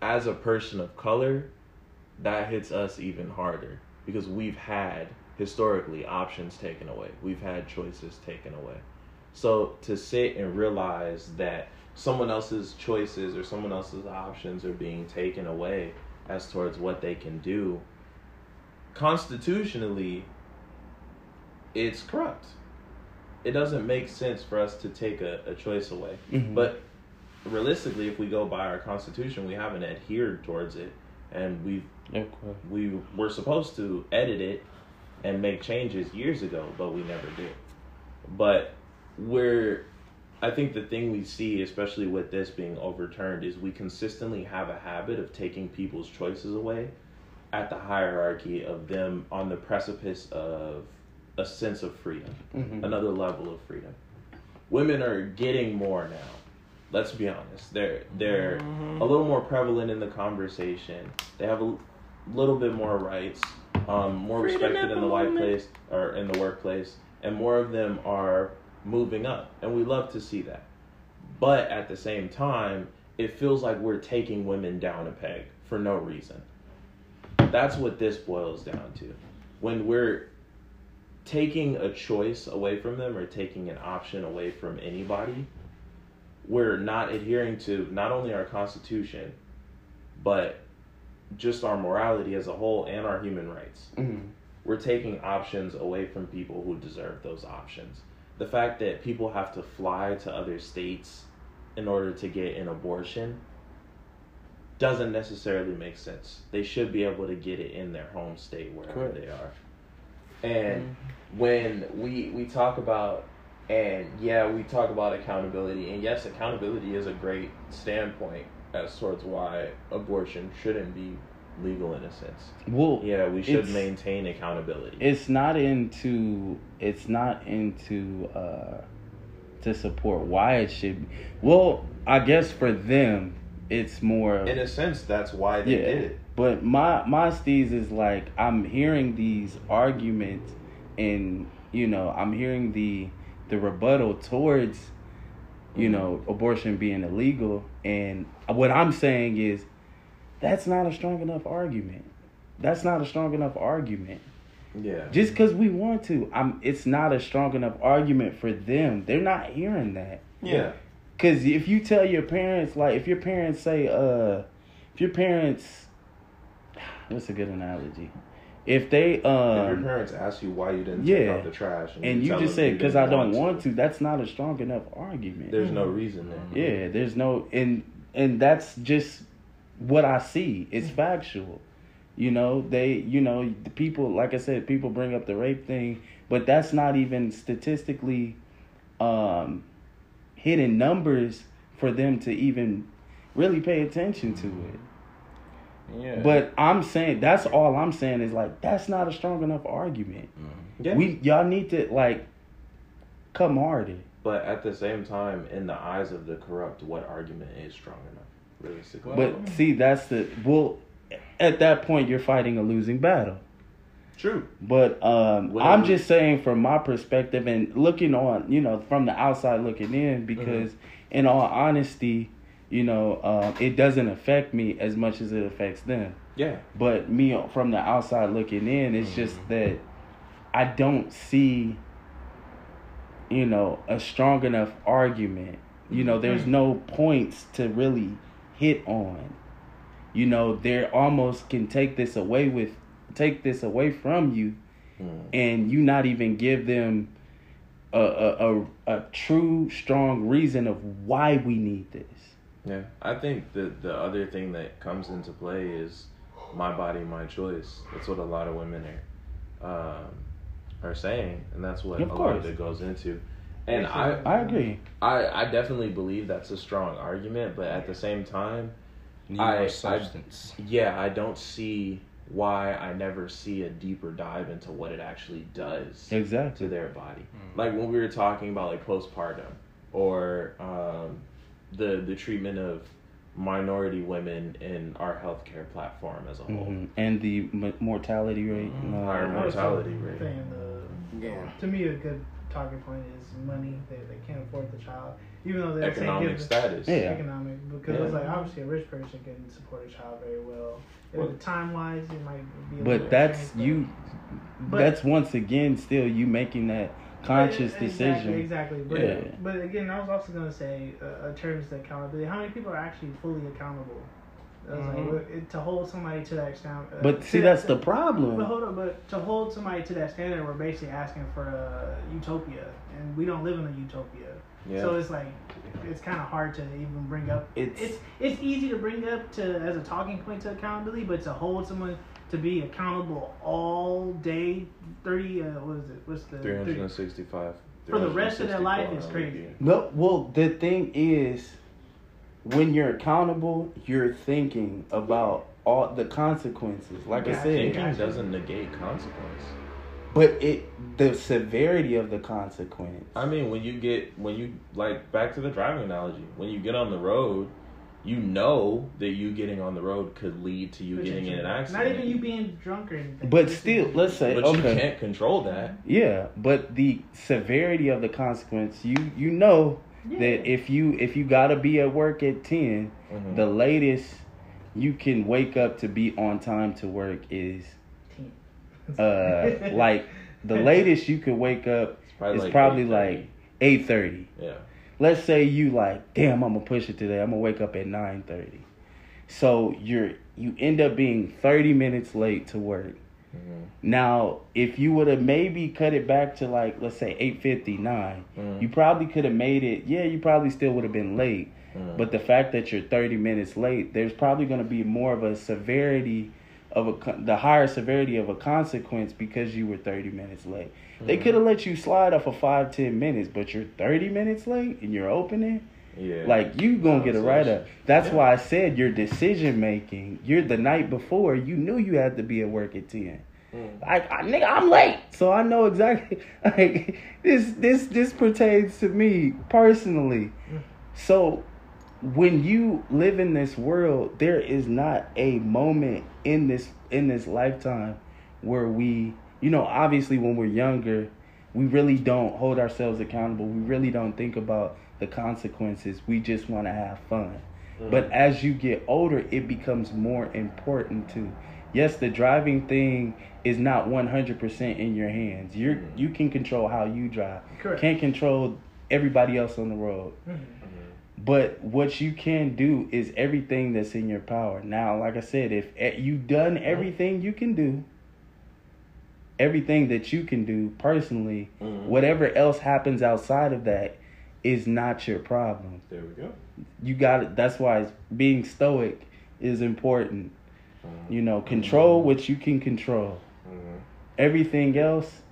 as a person of color, that hits us even harder because we've had historically options taken away. We've had choices taken away. So to sit and realize that someone else's choices or someone else's options are being taken away as towards what they can do constitutionally it's corrupt. It doesn't make sense for us to take a, a choice away. Mhm. But realistically, if we go by our constitution, we haven't adhered towards it, and we Okay. we were supposed to edit it and make changes years ago, but we never did. But we're, I think the thing we see, especially with this being overturned, is we consistently have a habit of taking people's choices away at the hierarchy of them on the precipice of a sense of freedom, Mhm. another level of freedom. Women are getting more now. Let's be honest. They're they're a little more prevalent in the conversation. They have a little bit more rights, um, more Freedom respected in the the white place or in the workplace, and more of them are moving up, and we love to see that. But at the same time, it feels like we're taking women down a peg for no reason. That's what this boils down to. When we're taking a choice away from them or taking an option away from anybody, we're not adhering to not only our constitution, but just our morality as a whole and our human rights. Mhm. We're taking options away from people who deserve those options. The fact that people have to fly to other states in order to get an abortion doesn't necessarily make sense. They should be able to get it in their home state wherever Correct. they are. And mm-hmm. when we we talk about and yeah, we talk about accountability and yes, accountability is a great standpoint as towards why abortion shouldn't be legal in a sense. Well, Yeah, we should maintain accountability. it's not into it's not into uh to support why it should be. Well, I guess for them it's more in a sense, that's why they yeah. did it. But my my steez is like I'm hearing these arguments and you know, I'm hearing the the rebuttal towards you Mhm. know, abortion being illegal and what I'm saying is that's not a strong enough argument. That's not a strong enough argument. Yeah. Just because we want to, I'm. It's not a strong enough argument for them. They're not hearing that. yeah. Because if you tell your parents, like, if your parents say, uh, if your parents, what's a good analogy? If they, if your um, parents ask you why you didn't take out the trash and you tell just say, because I don't want to, that's not a strong enough argument. there's no reason there. Yeah, there's no and and that's just what I see. It's factual. You know, they you know, the people like I said, people bring up the rape thing, but that's not even statistically um hidden numbers for them to even really pay attention to it. yeah, But I'm saying that's all I'm saying is like that's not a strong enough argument. Yeah. We y'all need to like come harder. But at the same time, in the eyes of the corrupt, what argument is strong enough, realistically? But see, that's the well. At that point, you're fighting a losing battle. True. But um, I'm just saying from my perspective and looking on, you know, from the outside looking in, because Mm-hmm. in all honesty, you know, uh, it doesn't affect me as much as it affects them. Yeah. But me from the outside looking in, it's just Mhm. that I don't see, you know, a strong enough argument. You know, there's no points to really hit on. You know, they're almost can take this away with take this away from you Mm. and you not even give them a, a, a, a true strong reason of why we need this. Yeah, I think the the other thing that comes into play is my body, my choice. That's what a lot of women are um, are saying, and that's what Of a lot of it goes into. And I, I agree. I, I definitely believe that's a strong argument, but at the same time, Need I- I- more substance. yeah, I don't see why I never see a deeper dive into what it actually does exactly to their body. Mm. Like when we were talking about like postpartum or um, the the treatment of minority women in our healthcare platform as a whole. Mhm. And the m- mortality rate. and all Higher mortality rate. Thing, the, Yeah. To me, a good talking point is money. They, they can't afford the child, even though they Economic give the- status. Yeah. economic because Yeah. it's like obviously a rich person can support a child very well. Well- time wise, it might be. A But that's strange, you. But- that's once again still you making that conscious Exactly, decision. Exactly. But, Yeah. but again, I was also gonna say, uh, in terms of accountability, how many people are actually fully accountable? I was Mhm. like, it, to hold somebody to that standard. Uh, Mm-hmm. But to see, that- that's the problem. But hold on, but to hold somebody to that standard, we're basically asking for a utopia, and we don't live in a utopia. Yeah. So it's like it's kind of hard to even bring up. It's- it's it's easy to bring up to as a talking point to accountability, but to hold someone to be accountable all day, thirty, uh, what is it? What's the 365. For the rest of their life, 364 it's on a crazy. No, well, the thing is, when you're accountable, you're thinking about all the consequences. Like I said, Thinking doesn't negate consequence. but it the severity of the consequence. I mean, when you get when you like back to the driving analogy, when you get on the road, you know that you getting on the road could lead to you getting in an accident. Not even you being drunk or anything. But still, let's say But you can't control that. yeah. But the severity of the consequence, you you know Yeah. that if you if you gotta be at work at 10 Mhm. the latest you can wake up to be on time to work is uh like the latest you could wake up probably is like probably 8:30. like eight thirty. Yeah. Let's say you like, damn, I'm gonna push it today. I'm gonna wake up at nine thirty. So you're you end up being thirty minutes late to work. Mhm. Now, if you would have maybe cut it back to like let's say eight fifty nine, Mhm. you probably could have made it. Yeah, you probably still would have been late. Mhm. But the fact that you're 30 minutes late, there's probably going to be more of a severity of a the higher severity of a consequence because you were 30 minutes late. They Mhm. could have let you slide off for five, ten minutes, but you're 30 minutes late and you're opening. Yeah. Like you gonna get a write up. That's Yeah. why I said your decision making. You're the night before. You knew you had to be at work at 10. Mhm. I, I nigga, I'm late, so I know exactly. Like this, this, this pertains to me personally. So, when you live in this world, there is not a moment in this in this lifetime where we, you know, obviously when we're younger, we really don't hold ourselves accountable. We really don't think about the consequences. We just want to have fun. But as you get older, it becomes more important too. Yes, the driving thing is not 100% in your hands. You are Mhm. you can control how you drive. Correct. Can't control everybody else on the road. Mhm. But what you can do is everything that's in your power. Now, like I said, if eh, you've done everything you can do, everything that you can do personally, Mhm. whatever else happens outside of that is not your problem. There we go. You got it. That's why it's- being stoic is important. Mhm. You know, control what you can control. Mhm. Everything else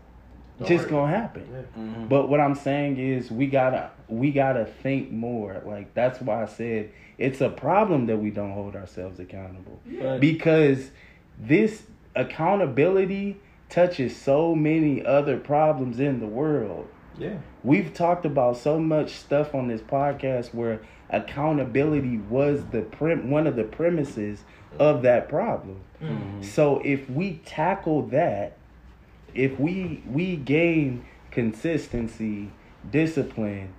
Don't just worry. gonna happen. Yeah. But what I'm saying is we gotta we gotta think more. Like that's why I said it's a problem that we don't hold ourselves accountable. But- Because this accountability touches so many other problems in the world. Yeah. We've talked about so much stuff on this podcast where accountability was the prim- one of the premises of that problem. Mm-hmm. So if we tackle that, if we we gain consistency, discipline,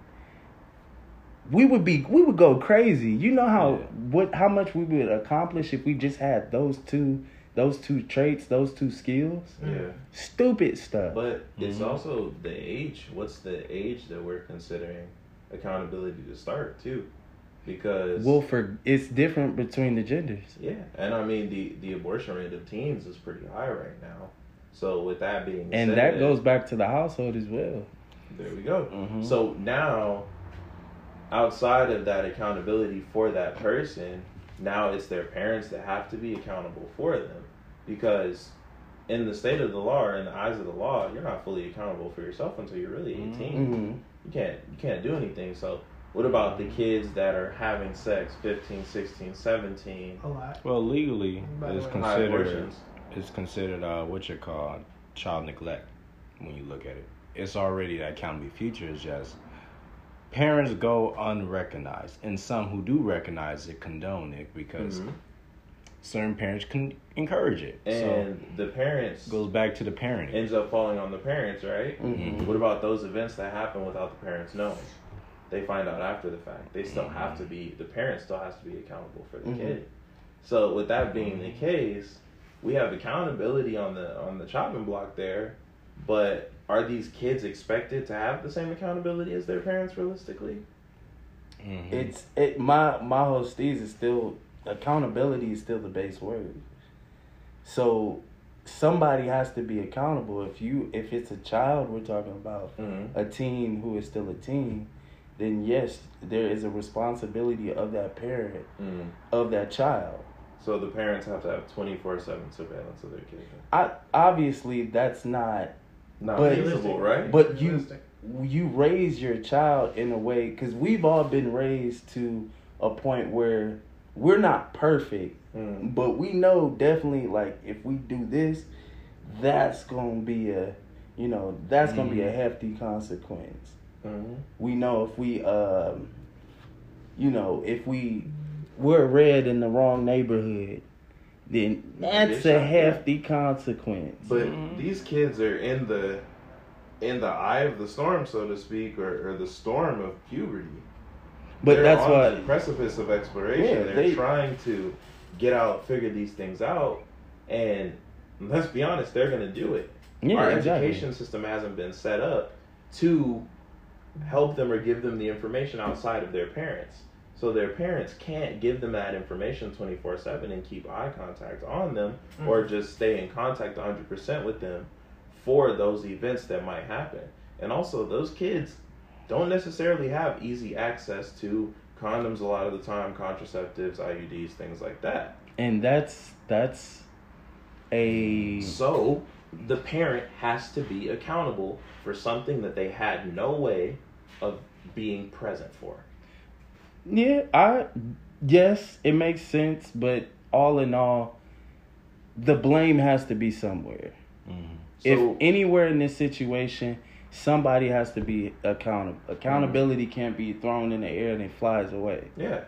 we would be we would go crazy. You know how Yeah. what how much we would accomplish if we just had those two those two traits, those two skills. Yeah. Stupid stuff. But it's Mhm. also the age. What's the age that we're considering accountability to start too? Because well, for it's different between the genders. yeah, and I mean the the abortion rate of teens is pretty high right now. So with that being And said, that goes back to the household as well. there we go. Mhm. So now, outside of that accountability for that person, now it's their parents that have to be accountable for them, because in the state of the law or in the eyes of the law, you're not fully accountable for yourself until you're really 18 hmm you can't you can't do anything so what about the kids that are having sex 15 16 17 A lot. Well, legally, By the it's considered abortions it's considered uh, what you call child neglect when you look at it. It's already that can be future. It's just parents go unrecognized, and some who do recognize it condone it because Mhm. Certain parents can encourage it. and the parents goes back to the parenting. ends up falling on the parents right hmm what about those events that happen without the parents knowing they find out after the fact they still have to be the parent still has to be accountable for the Mhm. kid so with that being the case we have accountability on the on the chopping block there but are these kids expected to have the same accountability as their parents realistically Mhm. It's it my my whole steez is still accountability is still the base word. So somebody has to be accountable. If you if it's a child we're talking about, mm-hmm. a teen who is still a teen, then yes, there is a responsibility of that parent mm of that child. so the parents have to have 24-7 surveillance of their kids I obviously that's not not But- feasible right But you you raise your child in a way because we've all been raised to a point where we're not perfect, mm but we know definitely like if we do this, that's gonna be a you know that's gonna be a Mhm. hefty consequence. mm We know if we um you know if we we're red in the wrong neighborhood, then that's a hefty consequence. But Mhm. these kids are in the in the eye of the storm, so to speak, or, or the storm of puberty. But They're that's on why the precipice of exploration. Yeah, They're they- trying to get out, figure these things out, and let's be honest, they're gonna do it. yeah, Our exactly. education system hasn't been set up to help them or give them the information outside of their parents. So their parents can't give them that information 24 7 and keep eye contact on them Mm. or just stay in contact 100% with them for those events that might happen. And also, those kids don't necessarily have easy access to condoms a lot of the time, contraceptives, IUDs, things like that. and that's that's a So the parent has to be accountable for something that they had no way of being present for. yeah i yes it makes sense but all in all the blame has to be somewhere Mhm. if anywhere in this situation somebody has to be accountable accountability can't be thrown in the air and it flies away Yeah.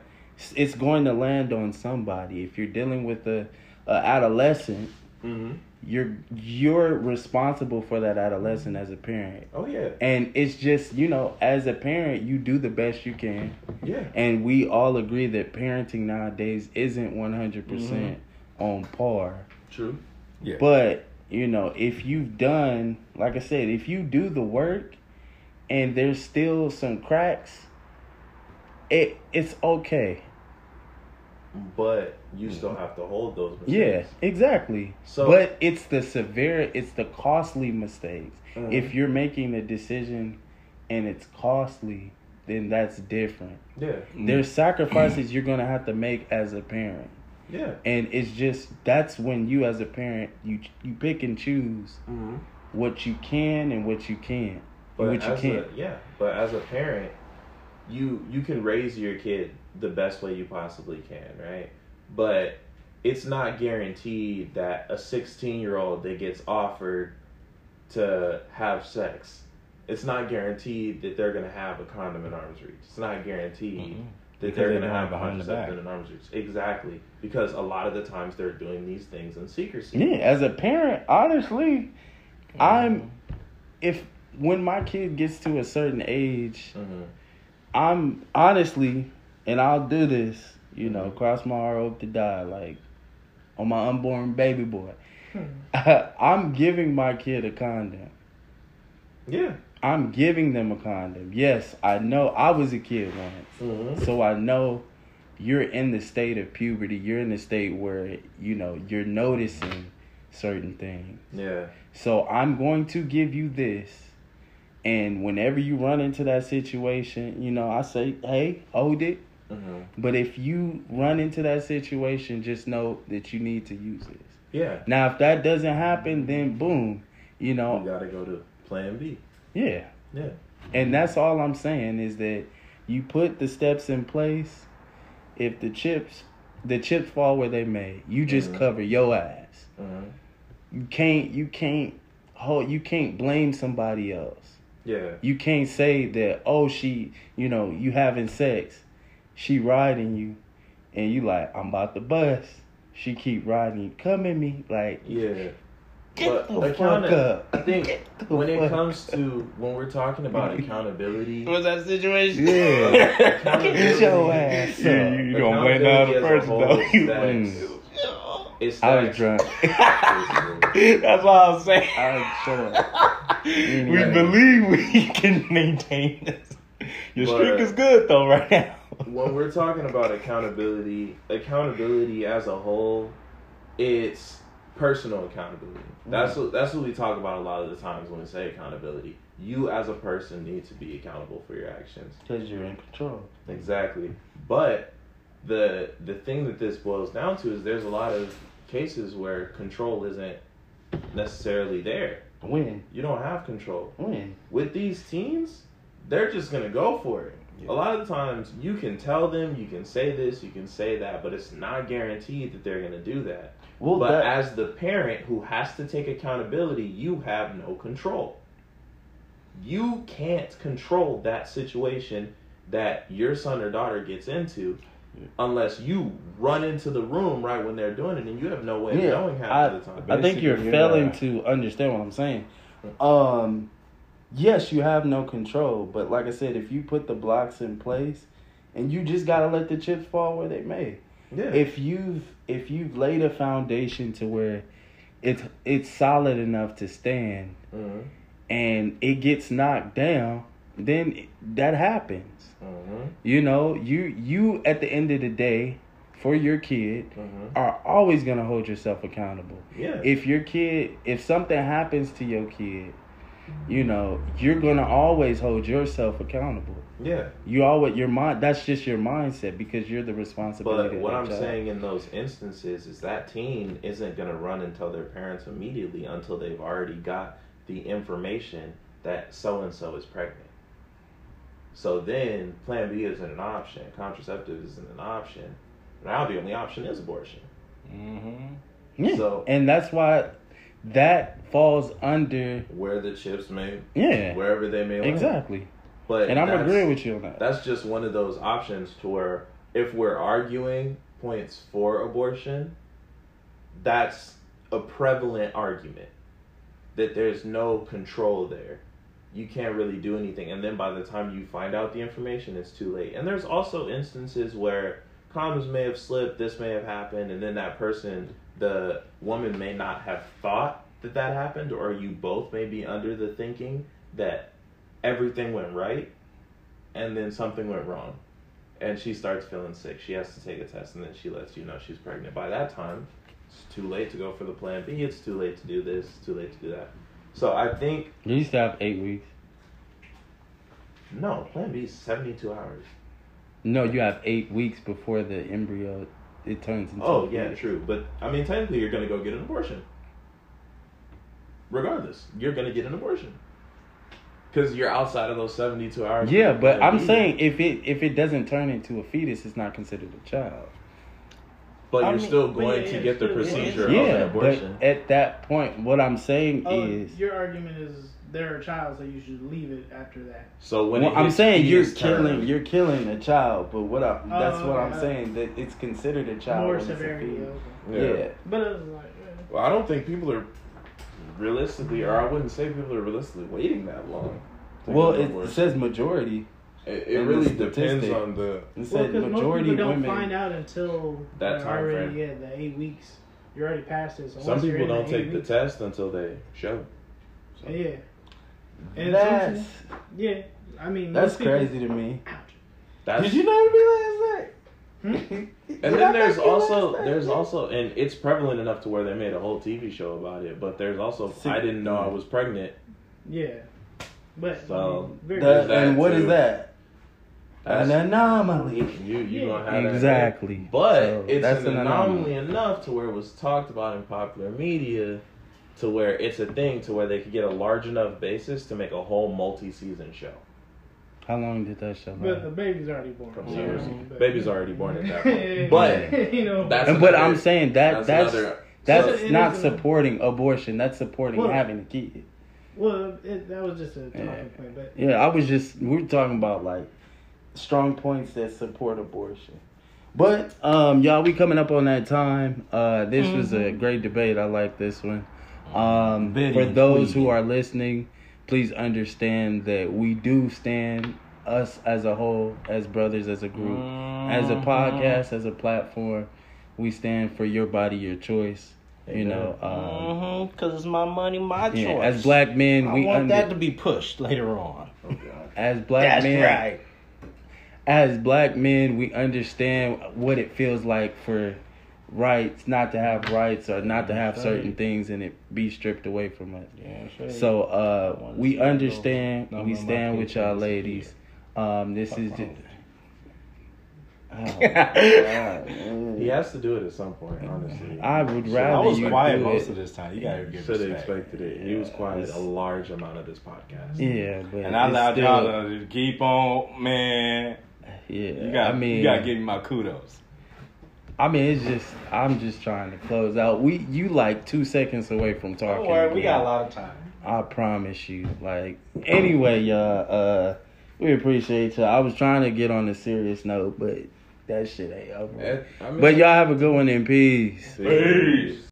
It's- going to land on somebody if you're dealing with a, a adolescent Mm-hmm. you're you're responsible for that adolescent as a parent Oh yeah. and it's just you know as a parent you do the best you can Yeah. and we all agree that parenting nowadays isn't 100% on par True. Yeah. but you know if you've done like i said if you do the work and there's still some cracks it it's okay But you still have to hold those mistakes. yeah exactly So- but it's the severe it's the costly mistakes Mhm. if you're making a decision and it's costly then that's different Yeah. there's sacrifices you're gonna have to make as a parent Yeah. and it's just that's when you as a parent you you pick and choose Mm-hmm. what you can and what you can't But what you can't a yeah, but as a parent, you you can raise your kid the best way you possibly can, right? But it's not guaranteed that a 16 year old that gets offered to have sex, it's not guaranteed that they're gonna have a condom in arm's reach. It's not guaranteed Mhm. That Because they're they're gonna have a behind the contraceptive back. in arm's reach. Exactly, because a lot of the times they're doing these things in secrecy. yeah as a parent honestly I'm if when my kid gets to a certain age, Mhm. I'm honestly, and I'll do this, you know, cross my heart, hope to die, like on my unborn baby boy. I'm giving my kid a condom. Yeah. I'm giving them a condom. Yes, I know I was a kid once. Mhm. So I know you're in the state of puberty. You're in the state where, you know, you're noticing certain things. Yeah. So I'm going to give you this. And whenever you run into that situation, you know, I say, hey, hold it. Mhm. But if you run into that situation, just know that you need to use this. Yeah. Now, if that doesn't happen, then boom, you You know, gotta go to Plan B. yeah. Yeah. And that's all I'm saying is that you put the steps in place. If the chips, the chips fall where they may, you just Mhm. cover your ass. Mhm. You can't, you can't, hold, you can't blame somebody else. Yeah. You can't say that oh she, you know, you having sex, she riding you, and you like I'm about to bust. She keep riding you, come at me like Yeah. Get But the account- fuck up. I think Get the when it comes to when we're talking about accountability, was that situation? Yeah. Accountability- Get your ass up. You, you gonna blame the other Accountability as a person though? is that- Mm. it's I was drunk. That's what I'm saying. I was shut up. we Anyway. believe we can maintain this. Your But- streak is good though right now. when we're talking about accountability, accountability as a whole, it's personal accountability. That's mm. what that's what we talk about a lot of the times when we say accountability. You as a person need to be accountable for your actions. Because you're in control. Exactly. But the the thing that this boils down to is there's a lot of cases where control isn't necessarily there. When? You don't have control. When? With these teens, they're just gonna go for it. Yeah. A lot of the times you can tell them, you can say this, you can say that, but it's not guaranteed that they're gonna do that. Well, but that, as the parent who has to take accountability, you have no control. You can't control that situation that your son or daughter gets into Yeah. unless you run into the room right when they're doing it and you have no way Yeah, of knowing half I, of the time. I think you're Basically, failing yeah. to understand what I'm saying. Um, yes, you have no control, but like I said, if you put the blocks in place, and you just gotta let the chips fall where they may. Yeah. If you've if you've laid a foundation to where it's it's solid enough to stand, Mhm. and it gets knocked down, then that happens. Mhm. You know, you you at the end of the day, for your kid, Mhm. are always gonna hold yourself accountable. Yeah. If your kid, if something happens to your kid, you know, you're gonna always hold yourself accountable. Yeah. You always your mind. That's just your mindset because you're the responsibility. But what I'm child. saying in those instances is that teen isn't going to run and tell their parents immediately until they've already got the information that so and so is pregnant. So then Plan B isn't an option. Contraceptive isn't an option. Now the only option is abortion. Mm-hmm. yeah. so- and that's why that falls under Where the chips may, yeah, wherever they may land. exactly. But And I'm agreeing with you on that. That's just one of those options to where if we're arguing points for abortion, that's a prevalent argument that there's no control there. You can't really do anything. And then by the time you find out the information, it's too late. And there's also instances where condoms may have slipped, this may have happened, and then that person, the woman, may not have thought that that happened, or you both may be under the thinking that everything went right and then something went wrong. And she starts feeling sick. She has to take a test and then she lets you know she's pregnant. By that time it's too late to go for the plan b. It's too late to do this. It's too late to do that. So i think You used to have eight weeks. no plan b is 72 hours. No, you have eight weeks before the embryo it turns into. oh yeah fetus. true. But i mean technically you're going to go get an abortion. Regardless you're going to get an abortion because you're outside of those 72 hours Yeah, but I'm B. saying if it if it doesn't turn into a fetus, it's not considered a child. but I you're mean, still going yeah, to get the still, yeah, procedure of an Yeah, abortion but at that point, what I'm saying Oh, is, your argument is they're a child, so you should leave it after that. so when well, I'm saying you're fetus killing term- you're killing a child. But what I, that's Oh, what I'm oh, okay. saying that it's considered a child. More when a severity. fetus. Okay. Yeah. But it was like, yeah. Well, I don't think people are realistically, or I wouldn't say people are realistically waiting that long. Well, it abortion. says majority. It, it really depends on the. It Well, said because most people don't women. find out until That they're time already frame. yeah the eight weeks. You're already past it. So Some people don't the eight take the test until they show. So, Yeah, and That's yeah. I mean, that's people- crazy to me. That's, Did you know me last night? Hmm? And then there's also there's also and it's prevalent enough to where they made a whole TV show about it. But there's also Sick. I didn't know I was pregnant. Yeah, but So, I mean, very that and what is too. that? That's, An anomaly. you you Yeah. gonna have that. Exactly. But So, it's that's an an anomaly anomaly. enough to where it was talked about in popular media, to where it's a thing to where they could get a large enough basis to make a whole multi-season show. How long did that show But the baby's already born. Couple so, years. but- Baby's already born at that point. But you know, that's And but another- I'm saying that that's another. that's So not is a- supporting abortion. That's supporting Well- having a kid. well, it, that was just a talking Yeah. point, but Yeah, I was just we were talking about like strong points that support abortion. But um y'all we coming up on that time. Uh this was a great debate. I like this one. Um for those Tweety. who are listening, please understand that we do stand us as a whole, as brothers, as a group, as a Mhm. podcast, as a platform, we stand for your body, your choice. You know, um, Mm-hmm, Cause it's my money, my choice. as black men, I we want under, that to be pushed later on. Oh, as black That's men, right. as black men, we understand what it feels like for rights not to have rights or not to have certain things and it be stripped away from us. Yeah. So uh, we understand. go. We Number of my stand with kids y'all ladies. Um, this is just. Oh, He has to do it at some point, honestly. I would Should- rather I was you quiet most it. of this time. You gotta give Should have respect. expected it. He was quiet it's- a large amount of this podcast. Yeah, but And I allowed still- y'all to keep on, man. Yeah, You got, I mean, you gotta give me my kudos. I mean, it's just I'm just trying to close out. We you like two seconds away from talking. Don't worry, we got a lot of time. I promise you. Like anyway, y'all. Uh, we appreciate y'all. I was trying to get on a serious note, but that shit ain't over. I mean- But y'all have a good one in peace. Peace.